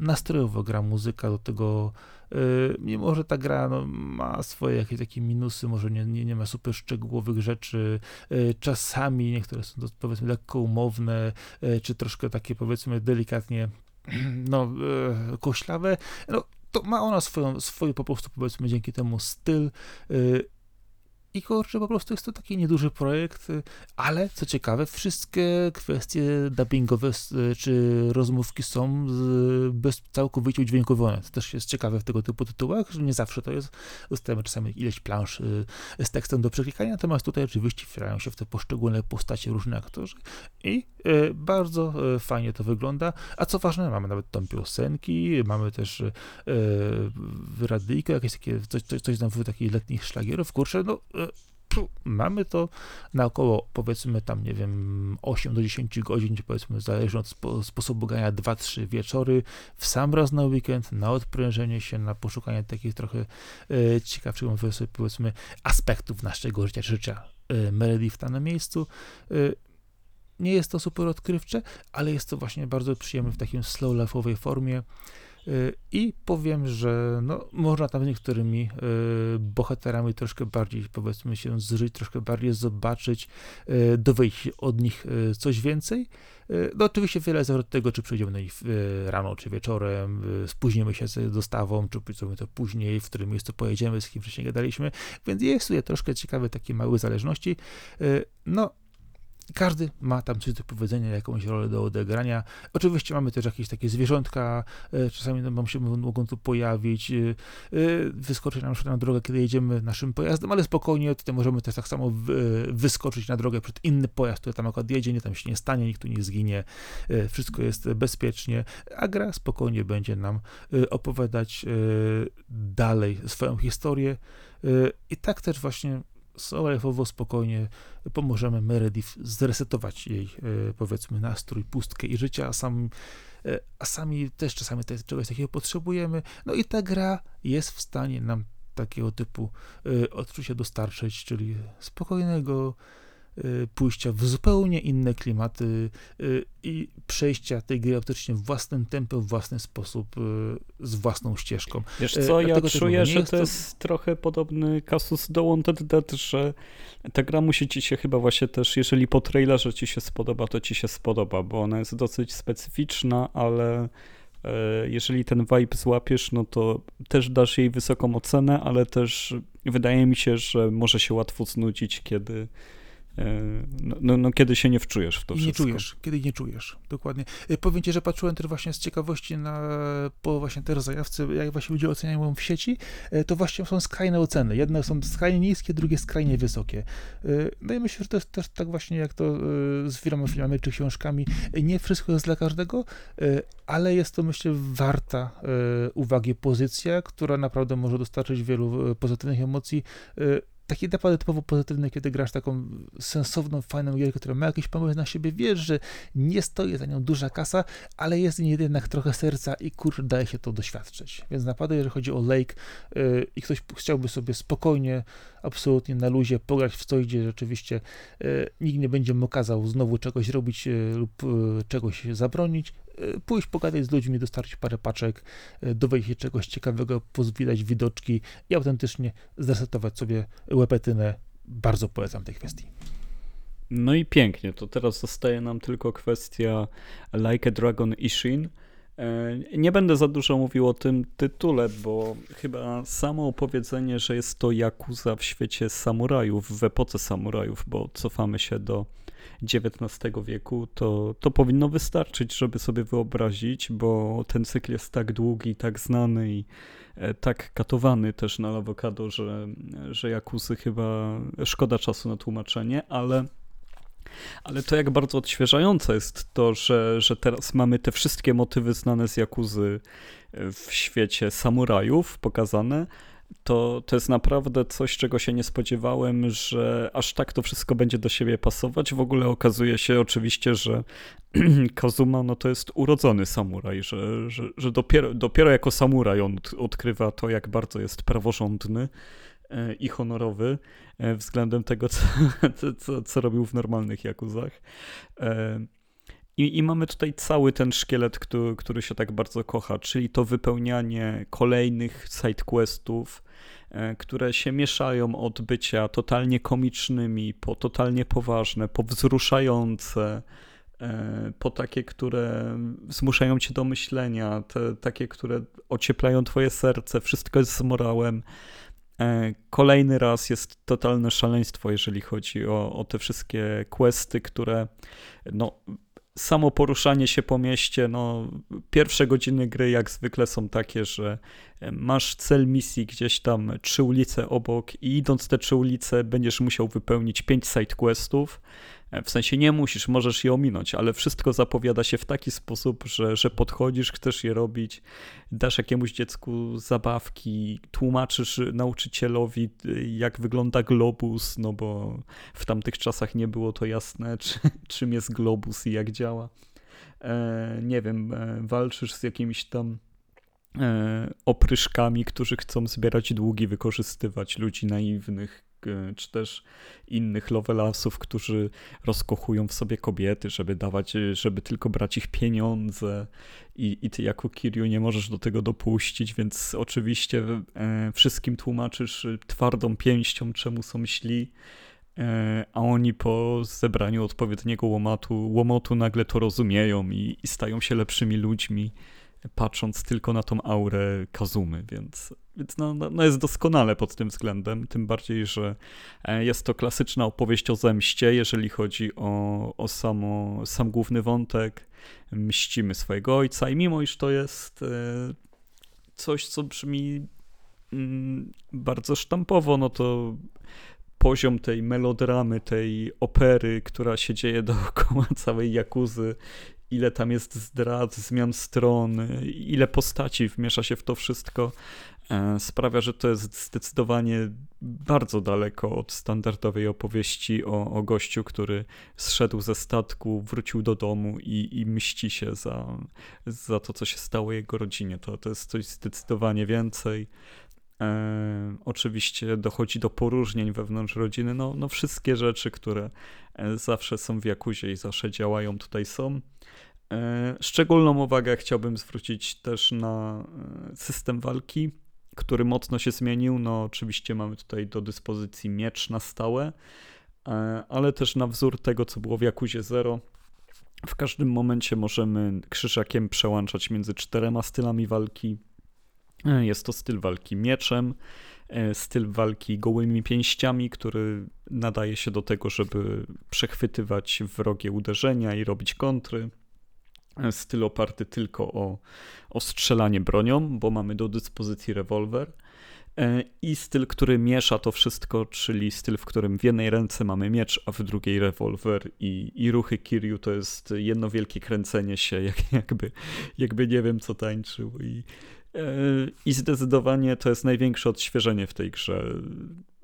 nastrojowo gra muzyka do tego, yy, mimo że ta gra no, ma swoje jakieś takie minusy, może nie, nie, nie ma super szczegółowych rzeczy, yy, czasami niektóre są to, powiedzmy lekko umowne, yy, czy troszkę takie powiedzmy delikatnie no, koślawe, no, to ma ona swoją, swój po prostu powiedzmy dzięki temu styl, i kurczę, po prostu jest to taki nieduży projekt, y, ale co ciekawe, wszystkie kwestie dubbingowe y, czy rozmówki są bez całkowicie udźwiękowione. To też jest ciekawe w tego typu tytułach, że nie zawsze to jest. Dostajemy czasami ileś plansz y, z tekstem do przeklikania, natomiast tutaj oczywiście wcielają się w te poszczególne postacie różne aktorzy i bardzo fajnie to wygląda. A co ważne, mamy nawet tam piosenki, mamy też radyjkę, jakieś takie coś, coś, coś tam takich letnich szlagierów. Kurczę, no mamy to na około powiedzmy tam, nie wiem, 8 do 10 godzin, powiedzmy zależnie od spo, sposobu grania 2-3 wieczory, w sam raz na weekend, na odprężenie się, na poszukanie takich trochę e, ciekawszych, powiedzmy, aspektów naszego życia, życia e, Meredith na miejscu. E, nie jest to super odkrywcze, ale jest to właśnie bardzo przyjemne w takim slow life'owej formie. Y, I powiem, że no, można tam z niektórymi y, bohaterami troszkę bardziej, powiedzmy się, zżyć, troszkę bardziej zobaczyć, y, dowiedzieć od nich coś więcej. No oczywiście wiele zależy od tego, czy przyjdziemy na nich rano, czy wieczorem, spóźnimy się z dostawą, czy zrobimy to później, w którym miejscu pojedziemy, z kim wcześniej gadaliśmy, więc jest tutaj troszkę ciekawe takie małe zależności. No, każdy ma tam coś do powiedzenia, jakąś rolę do odegrania. Oczywiście mamy też jakieś takie zwierzątka, e, czasami no, się mogą tu pojawić, e, wyskoczyć nam na drogę, kiedy jedziemy naszym pojazdem, ale spokojnie, tutaj możemy też tak samo wyskoczyć na drogę przed inny pojazd, który tam akurat jedzie, nie tam się nie stanie, nikt tu nie zginie, wszystko jest bezpiecznie, a gra spokojnie będzie nam opowiadać dalej swoją historię. I tak też właśnie Solefowo spokojnie pomożemy Meredith zresetować jej, e, powiedzmy, nastrój, pustkę i życie, a, sam, e, a sami też czasami czegoś takiego potrzebujemy. No i ta gra jest w stanie nam takiego typu e, odczucia dostarczyć, czyli spokojnego, pójścia w zupełnie inne klimaty y, i przejścia tej gry autentycznie w własnym tempie, w własny sposób, y, z własną ścieżką. Wiesz co, ja czuję, że to jest trochę podobny kasus do Wanted Dead, że ta gra musi ci się chyba właśnie też, jeżeli po trailerze ci się spodoba, to ci się spodoba, bo ona jest dosyć specyficzna, ale e, jeżeli ten vibe złapiesz, no to też dasz jej wysoką ocenę, ale też wydaje mi się, że może się łatwo znudzić, kiedy no, no, no, kiedy się nie wczujesz w to I wszystko. nie czujesz, kiedy nie czujesz, dokładnie. E, powiem ci, że patrzyłem też właśnie z ciekawości na, po właśnie te zajawce, jak właśnie ludzie oceniają w sieci, e, to właśnie są skrajne oceny. Jedne są skrajnie niskie, drugie skrajnie wysokie. No i myślę, że to jest też tak właśnie jak to z wieloma filmami czy książkami. Nie wszystko jest dla każdego, ale jest to myślę warta uwagi pozycja, która naprawdę może dostarczyć wielu pozytywnych emocji taki naprawdę typowo pozytywny, kiedy grasz taką sensowną, fajną gierkę, która ma jakiś pomysł na siebie, wiesz, że nie stoi za nią duża kasa, ale jest w niej jednak trochę serca i kurczę, daje się to doświadczyć. Więc naprawdę, jeżeli chodzi o Lake yy, i ktoś chciałby sobie spokojnie, absolutnie na luzie pograć w coś, gdzie rzeczywiście yy, nikt nie będzie mu kazał znowu czegoś robić yy, lub y, czegoś zabronić, pójść pogadać z ludźmi, dostarczyć parę paczek, y, dowiedzieć się czegoś ciekawego, pozwilać widoczki i autentycznie zresetować sobie łepetynę. Bardzo polecam tej kwestii. No i pięknie, to teraz zostaje nam tylko kwestia Like a Dragon Ishin. E, nie będę za dużo mówił o tym tytule, bo chyba samo opowiedzenie, że jest to Yakuza w świecie samurajów, w epoce samurajów, bo cofamy się do XIX wieku, to, to powinno wystarczyć, żeby sobie wyobrazić, bo ten cykl jest tak długi, tak znany i e, tak katowany też na awokado, że, że Jakusy chyba szkoda czasu na tłumaczenie, ale ale to jak bardzo odświeżające jest to, że, że teraz mamy te wszystkie motywy znane z Jakuzy w świecie samurajów pokazane, to, to jest naprawdę coś, czego się nie spodziewałem, że aż tak to wszystko będzie do siebie pasować. W ogóle okazuje się oczywiście, że Kazuma no to jest urodzony samuraj, że, że, że dopiero, dopiero jako samuraj on odkrywa to, jak bardzo jest praworządny e, i honorowy e, względem tego, co, co, co robił w normalnych jakuzach. I, I, mamy tutaj cały ten szkielet, który, który się tak bardzo kocha, czyli to wypełnianie kolejnych sidequestów, e, które się mieszają od bycia totalnie komicznymi, po totalnie poważne, po wzruszające, e, po takie, które zmuszają cię do myślenia, te, takie, które ocieplają twoje serce, wszystko jest z morałem. E, kolejny raz jest totalne szaleństwo, jeżeli chodzi o, o te wszystkie questy, które no, samo poruszanie się po mieście, no pierwsze godziny gry jak zwykle są takie, że e, masz cel misji gdzieś tam trzy ulice obok i idąc te trzy ulice będziesz musiał wypełnić pięć side questów, w sensie nie musisz, możesz je ominąć, ale wszystko zapowiada się w taki sposób, że, że podchodzisz, chcesz je robić, dasz jakiemuś dziecku zabawki, tłumaczysz nauczycielowi, jak wygląda globus, no bo w tamtych czasach nie było to jasne, czy, czym jest globus i jak działa. E, nie wiem, e, walczysz z jakimiś tam e, opryszkami, którzy chcą zbierać długi, wykorzystywać ludzi naiwnych, czy też innych lovelasów, którzy rozkochują w sobie kobiety, żeby dawać, e, żeby tylko brać ich pieniądze i, i ty jako Kiryu nie możesz do tego dopuścić, więc oczywiście e, wszystkim tłumaczysz twardą pięścią, czemu są śli, e, a oni po zebraniu odpowiedniego łomotu, łomotu nagle to rozumieją i, i stają się lepszymi ludźmi. Patrząc tylko na tą aurę Kazumy, więc, więc no, no, no jest doskonale pod tym względem, tym bardziej, że e, jest to klasyczna opowieść o zemście, jeżeli chodzi o, o samo, sam główny wątek, mścimy swojego ojca i mimo iż to jest e, coś, co brzmi mm, bardzo sztampowo, no to poziom tej melodramy, tej opery, która się dzieje dookoła całej Jakuzy, ile tam jest zdrad, zmian stron, ile postaci wmiesza się w to wszystko, e, sprawia, że to jest zdecydowanie bardzo daleko od standardowej opowieści o, o gościu, który zszedł ze statku, wrócił do domu i, i mści się za, za to, co się stało jego rodzinie. To, to jest coś zdecydowanie więcej. E, oczywiście dochodzi do poróżnień wewnątrz rodziny. No, no wszystkie rzeczy, które e, zawsze są w Jakuzie i zawsze działają, tutaj są. E, szczególną uwagę chciałbym zwrócić też na e, system walki, który mocno się zmienił. No, oczywiście mamy tutaj do dyspozycji miecz na stałe, e, ale też na wzór tego, co było w Jakuzie Zero. W każdym momencie możemy krzyżakiem przełączać między czterema stylami walki jest to styl walki mieczem, styl walki gołymi pięściami, który nadaje się do tego, żeby przechwytywać wrogie uderzenia i robić kontry. E, styl oparty tylko o, o strzelanie bronią, bo mamy do dyspozycji rewolwer. I styl, który miesza to wszystko, czyli styl, w którym w jednej ręce mamy miecz, a w drugiej rewolwer i, i ruchy Kiryu to jest jedno wielkie kręcenie się, jak, jakby, jakby nie wiem co tańczył. I, E, I zdecydowanie to jest największe odświeżenie w tej grze,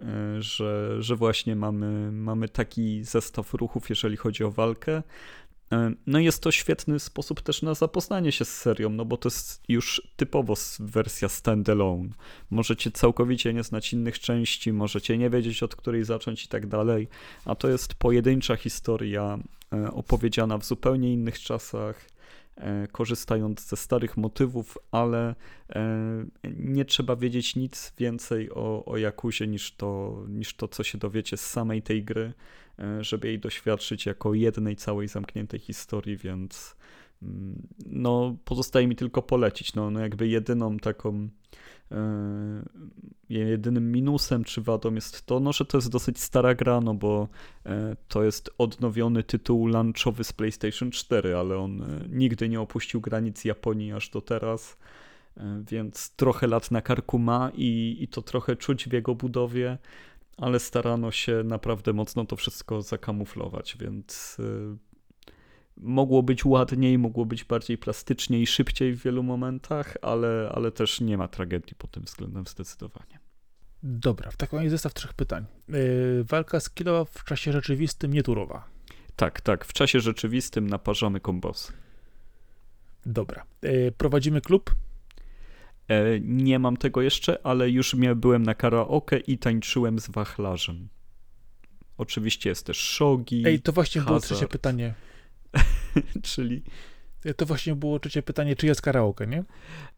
e, że, że właśnie mamy, mamy taki zestaw ruchów, jeżeli chodzi o walkę. E, no jest to świetny sposób też na zapoznanie się z serią, no bo to jest już typowo wersja standalone. Możecie całkowicie nie znać innych części, możecie nie wiedzieć od której zacząć i tak dalej, a to jest pojedyncza historia opowiedziana w zupełnie innych czasach E, korzystając ze starych motywów, ale e, nie trzeba wiedzieć nic więcej o, o Jakuzie niż to, niż to, co się dowiecie z samej tej gry, e, żeby jej doświadczyć jako jednej całej zamkniętej historii, więc mm, no, pozostaje mi tylko polecić. No, no jakby jedyną taką E, jedynym minusem czy wadą jest to, no, że to jest dosyć stara gra, no bo e, to jest odnowiony tytuł lunchowy z PlayStation 4, ale on e, nigdy nie opuścił granic Japonii aż do teraz, więc trochę lat na karku ma i, i to trochę czuć w jego budowie, ale starano się naprawdę mocno to wszystko zakamuflować, więc mogło być ładniej, mogło być bardziej plastycznie i szybciej w wielu momentach, ale, ale też nie ma tragedii pod tym względem zdecydowanie. Dobra, w takim razie zestaw trzech pytań. Yy, walka skillowa w czasie rzeczywistym nieturowa. Tak, tak, w czasie rzeczywistym naparzamy kombosy. Dobra. Yy, prowadzimy klub? E, nie mam tego jeszcze, ale już byłem na karaoke i tańczyłem z wachlarzem. Oczywiście jest też shogi. Ej, to właśnie hazard. było trzecie pytanie. Czyli. To właśnie było trzecie pytanie, czy jest karaoke, nie?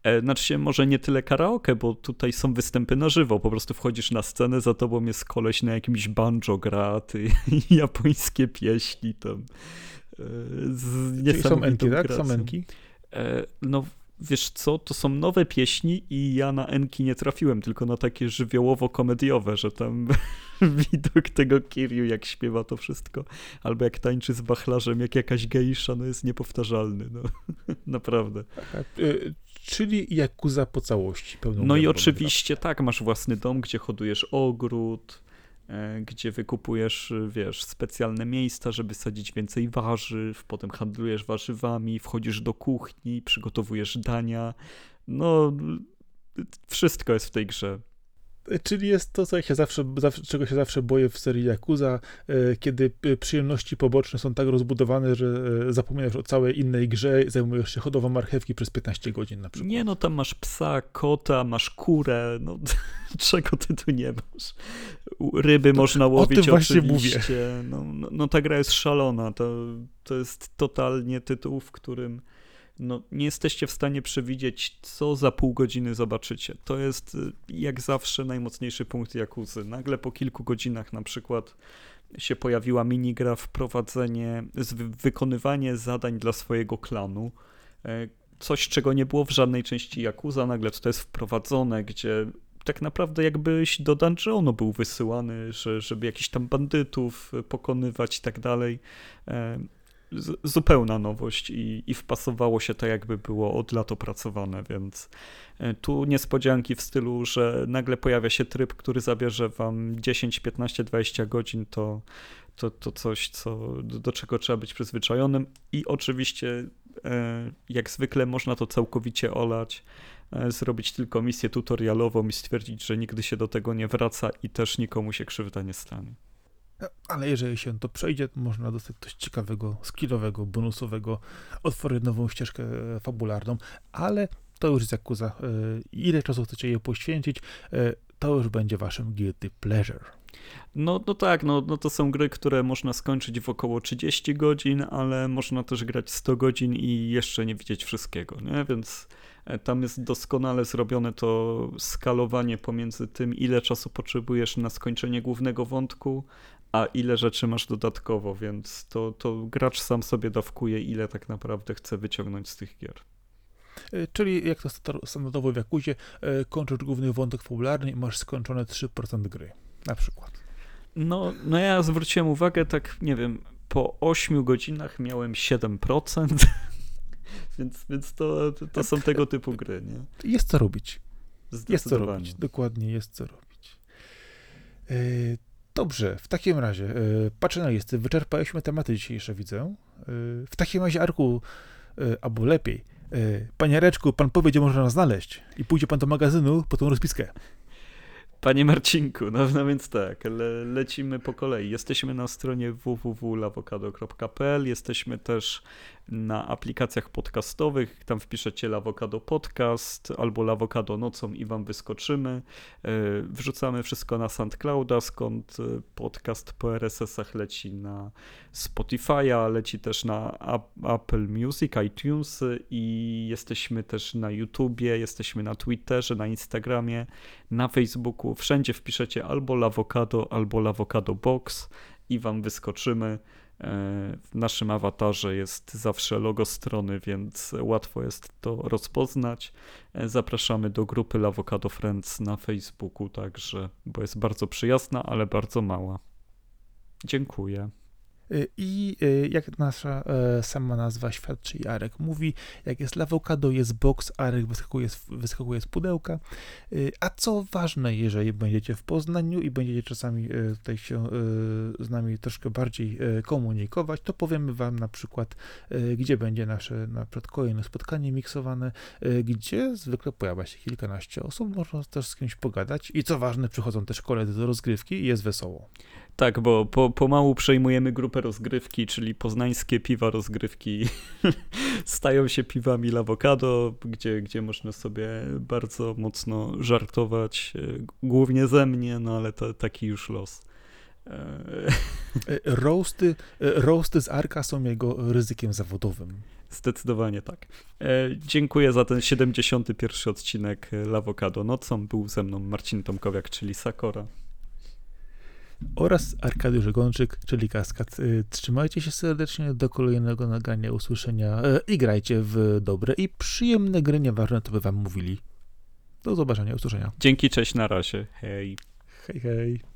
E, znaczy się może nie tyle karaoke, bo tutaj są występy na żywo. Po prostu wchodzisz na scenę, za tobą jest koleś na jakimś banjo gra, ty, japońskie pieśni tam. E, z Czyli są enki, tak? Są enki? E, no wiesz co, to są nowe pieśni i ja na Enki nie trafiłem, tylko na takie żywiołowo-komediowe, że tam widok tego Kiryu, jak śpiewa to wszystko, albo jak tańczy z wachlarzem, jak jakaś geisza, no jest niepowtarzalny, no naprawdę. Y, czyli Jakuza po całości. No i oczywiście tak, masz własny dom, gdzie hodujesz ogród, gdzie wykupujesz, wiesz, specjalne miejsca, żeby sadzić więcej warzyw, potem handlujesz warzywami, wchodzisz do kuchni, przygotowujesz dania. No, wszystko jest w tej grze. Czyli jest to, co ja się zawsze, czego się zawsze boję w serii Yakuza, e, kiedy przyjemności poboczne są tak rozbudowane, że e, zapominasz o całej innej grze, zajmujesz się hodową marchewki przez 15 godzin na przykład. Nie, no tam masz psa, kota, masz kurę, no czego ty tu nie masz? Ryby to, można łowić o tym oczywiście. Mówię. No, no, no ta gra jest szalona, to, to jest totalnie tytuł, w którym no, nie jesteście w stanie przewidzieć, co za pół godziny zobaczycie. To jest y, jak zawsze najmocniejszy punkt Jakuzy. Nagle po kilku godzinach na przykład się pojawiła minigra wprowadzenie, wykonywanie zadań dla swojego klanu, e, coś, czego nie było w żadnej części Yakuza, nagle to jest wprowadzone, gdzie tak naprawdę jakbyś do dungeonu był wysyłany, że, żeby jakichś tam bandytów pokonywać i tak dalej. Zupełna nowość i, i wpasowało się to jakby było od lat opracowane, więc e, tu niespodzianki w stylu, że nagle pojawia się tryb, który zabierze wam 10, 15, 20 godzin, to, to, to coś, co, do, do czego trzeba być przyzwyczajonym i oczywiście e, jak zwykle można to całkowicie olać, e, zrobić tylko misję tutorialową i stwierdzić, że nigdy się do tego nie wraca i też nikomu się krzywda nie stanie. Ale jeżeli się to przejdzie, to można dostać coś ciekawego, skillowego, bonusowego, otworzyć nową ścieżkę fabularną, ale to już jest Yakuza. E, ile czasu chcecie je poświęcić, e, to już będzie waszym guilty pleasure. No, no tak, no, no to są gry, które można skończyć w około 30 godzin, ale można też grać 100 godzin i jeszcze nie widzieć wszystkiego, nie? Więc e, tam jest doskonale zrobione to skalowanie pomiędzy tym, ile czasu potrzebujesz na skończenie głównego wątku, a ile rzeczy masz dodatkowo, więc to, to gracz sam sobie dawkuje, ile tak naprawdę chce wyciągnąć z tych gier. E, czyli jak to standardowo w Jakuzie, e, kończysz główny wątek fabularny i masz skończone 3% gry, na przykład. No, no ja zwróciłem uwagę, tak nie wiem, po 8 godzinach miałem 7%, więc, więc to, to są tego typu gry, nie? Jest co robić. Jest co robić, dokładnie jest co robić. E, Dobrze, w takim razie, yy, patrzę na listy, wyczerpaliśmy tematy dzisiejsze, widzę. Yy, w takim razie, Arku, yy, albo lepiej, panie Reczku, pan powie, gdzie można nas znaleźć i pójdzie pan do magazynu po tą rozpiskę. Panie Marcinku, no, no więc tak, le, lecimy po kolei. Jesteśmy na stronie www.lawokado.pl, jesteśmy też na aplikacjach podcastowych, tam wpiszecie Lawokado Podcast albo Lawokado Nocą i wam wyskoczymy. E, wrzucamy wszystko na SoundClouda, skąd e, podcast po RSS-ach leci na Spotify'a, leci też na Apple Music, iTunes i jesteśmy też na YouTubie, jesteśmy na Twitterze, na Instagramie, na Facebooku. Wszędzie wpiszecie albo Lawokado, albo Lawokado Box i wam wyskoczymy. W naszym awatarze jest zawsze logo strony, więc łatwo jest to rozpoznać. Zapraszamy do grupy Lavocado Friends na Facebooku także, bo jest bardzo przyjazna, ale bardzo mała. Dziękuję. Y, I y, jak nasza e, sama nazwa świadczy i Arek mówi, jak jest lawokado, jest box, Arek wyskakuje wyskakuje z pudełka. Y, a co ważne, jeżeli będziecie w Poznaniu i będziecie czasami e, tutaj się e, z nami troszkę bardziej komunikować, to powiemy wam na przykład, gdzie będzie nasze na przykład kolejne spotkanie miksowane, gdzie zwykle pojawia się kilkanaście osób, można też z kimś pogadać i co ważne, przychodzą też koledzy do rozgrywki i jest wesoło. Tak, bo po, pomału przejmujemy grupę rozgrywki, czyli poznańskie piwa rozgrywki stają się piwami Lawokado, gdzie, gdzie można sobie bardzo mocno żartować, e, głównie ze mnie, no ale to taki już los. E, e, roasty, roasty z Arka są jego ryzykiem zawodowym. Zdecydowanie tak. dziękuję za ten 71 odcinek Lawokado nocą. Był ze mną Marcin Tomkowiak, czyli Sakora oraz Arkadiusz Żegonczyk, czyli Kaskad. Y, trzymajcie się serdecznie do kolejnego nagrania, usłyszenia y, i grajcie w dobre i przyjemne gry, nieważne co by wam mówili. Do zobaczenia, usłyszenia. Dzięki, cześć, na razie. Hej. Hej, hej.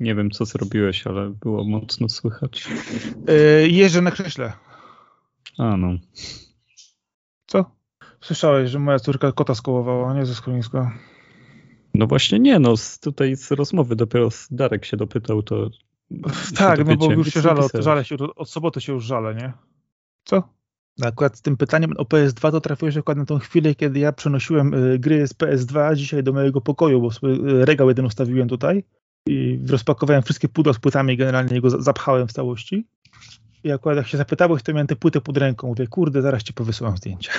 Nie wiem, co zrobiłeś, ale było mocno słychać. Yy, jeżdżę na krześle. A no. Co? Słyszałeś, że moja córka kota skołowała, nie ze schroniska? No właśnie nie, no z, tutaj z rozmowy dopiero Darek się dopytał, to... Tak, no bo już się żale, od, żale się, od soboty się już żale, nie? Co? No akurat z tym pytaniem o PS2 to trafiłeś akurat na tą chwilę, kiedy ja przenosiłem y, gry z PS2 dzisiaj do mojego pokoju, bo sobie y, regał jeden ustawiłem tutaj i rozpakowałem wszystkie pudła z płytami i generalnie go zapchałem w całości. I akurat jak się zapytałeś, to miałem te płyty pod ręką. Mówię, kurde, zaraz ci powysyłam zdjęcia.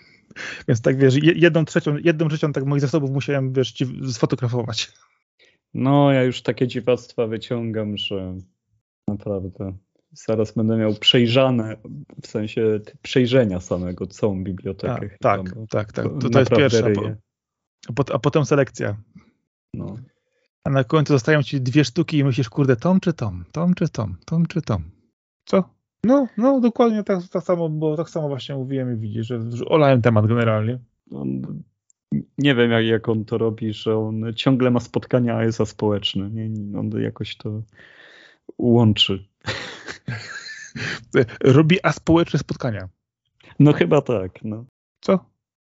Więc tak wiesz, jedną trzecią, jedną trzecią tak moich zasobów musiałem wiesz, ci sfotografować. No, ja już takie dziwactwa wyciągam, że naprawdę zaraz będę miał przejrzane, w sensie przejrzenia samego, całą bibliotekę. tak, chyba, bo tak, tak. To, to jest. Po, ryję. a, pot- a potem selekcja. No. A na końcu zostają ci dwie sztuki i myślisz, kurde, tom czy tom? Tom czy tom? Tom czy tom? Co? No, no, dokładnie tak, tak samo, bo tak samo właśnie mówiłem i widzisz, że, że olałem temat generalnie. On, nie wiem, jak, jak on to robi, że on ciągle ma spotkania ASA społeczne. Nie, nie, on jakoś to łączy. Robi aspołeczne spotkania. No chyba tak, no. Co?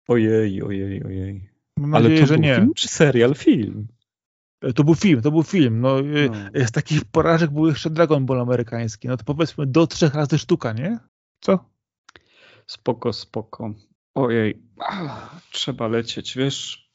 Ojej, ojej, ojej. Mam Ale nadzieję, to że był nie. film czy serial? Film. To był film, to był film. No, y, No. Z takich porażek był jeszcze Dragon Ball amerykański. No to powiedzmy do trzech razy sztuka, nie? Co? Spoko, spoko. Ojej, ah, trzeba lecieć, wiesz?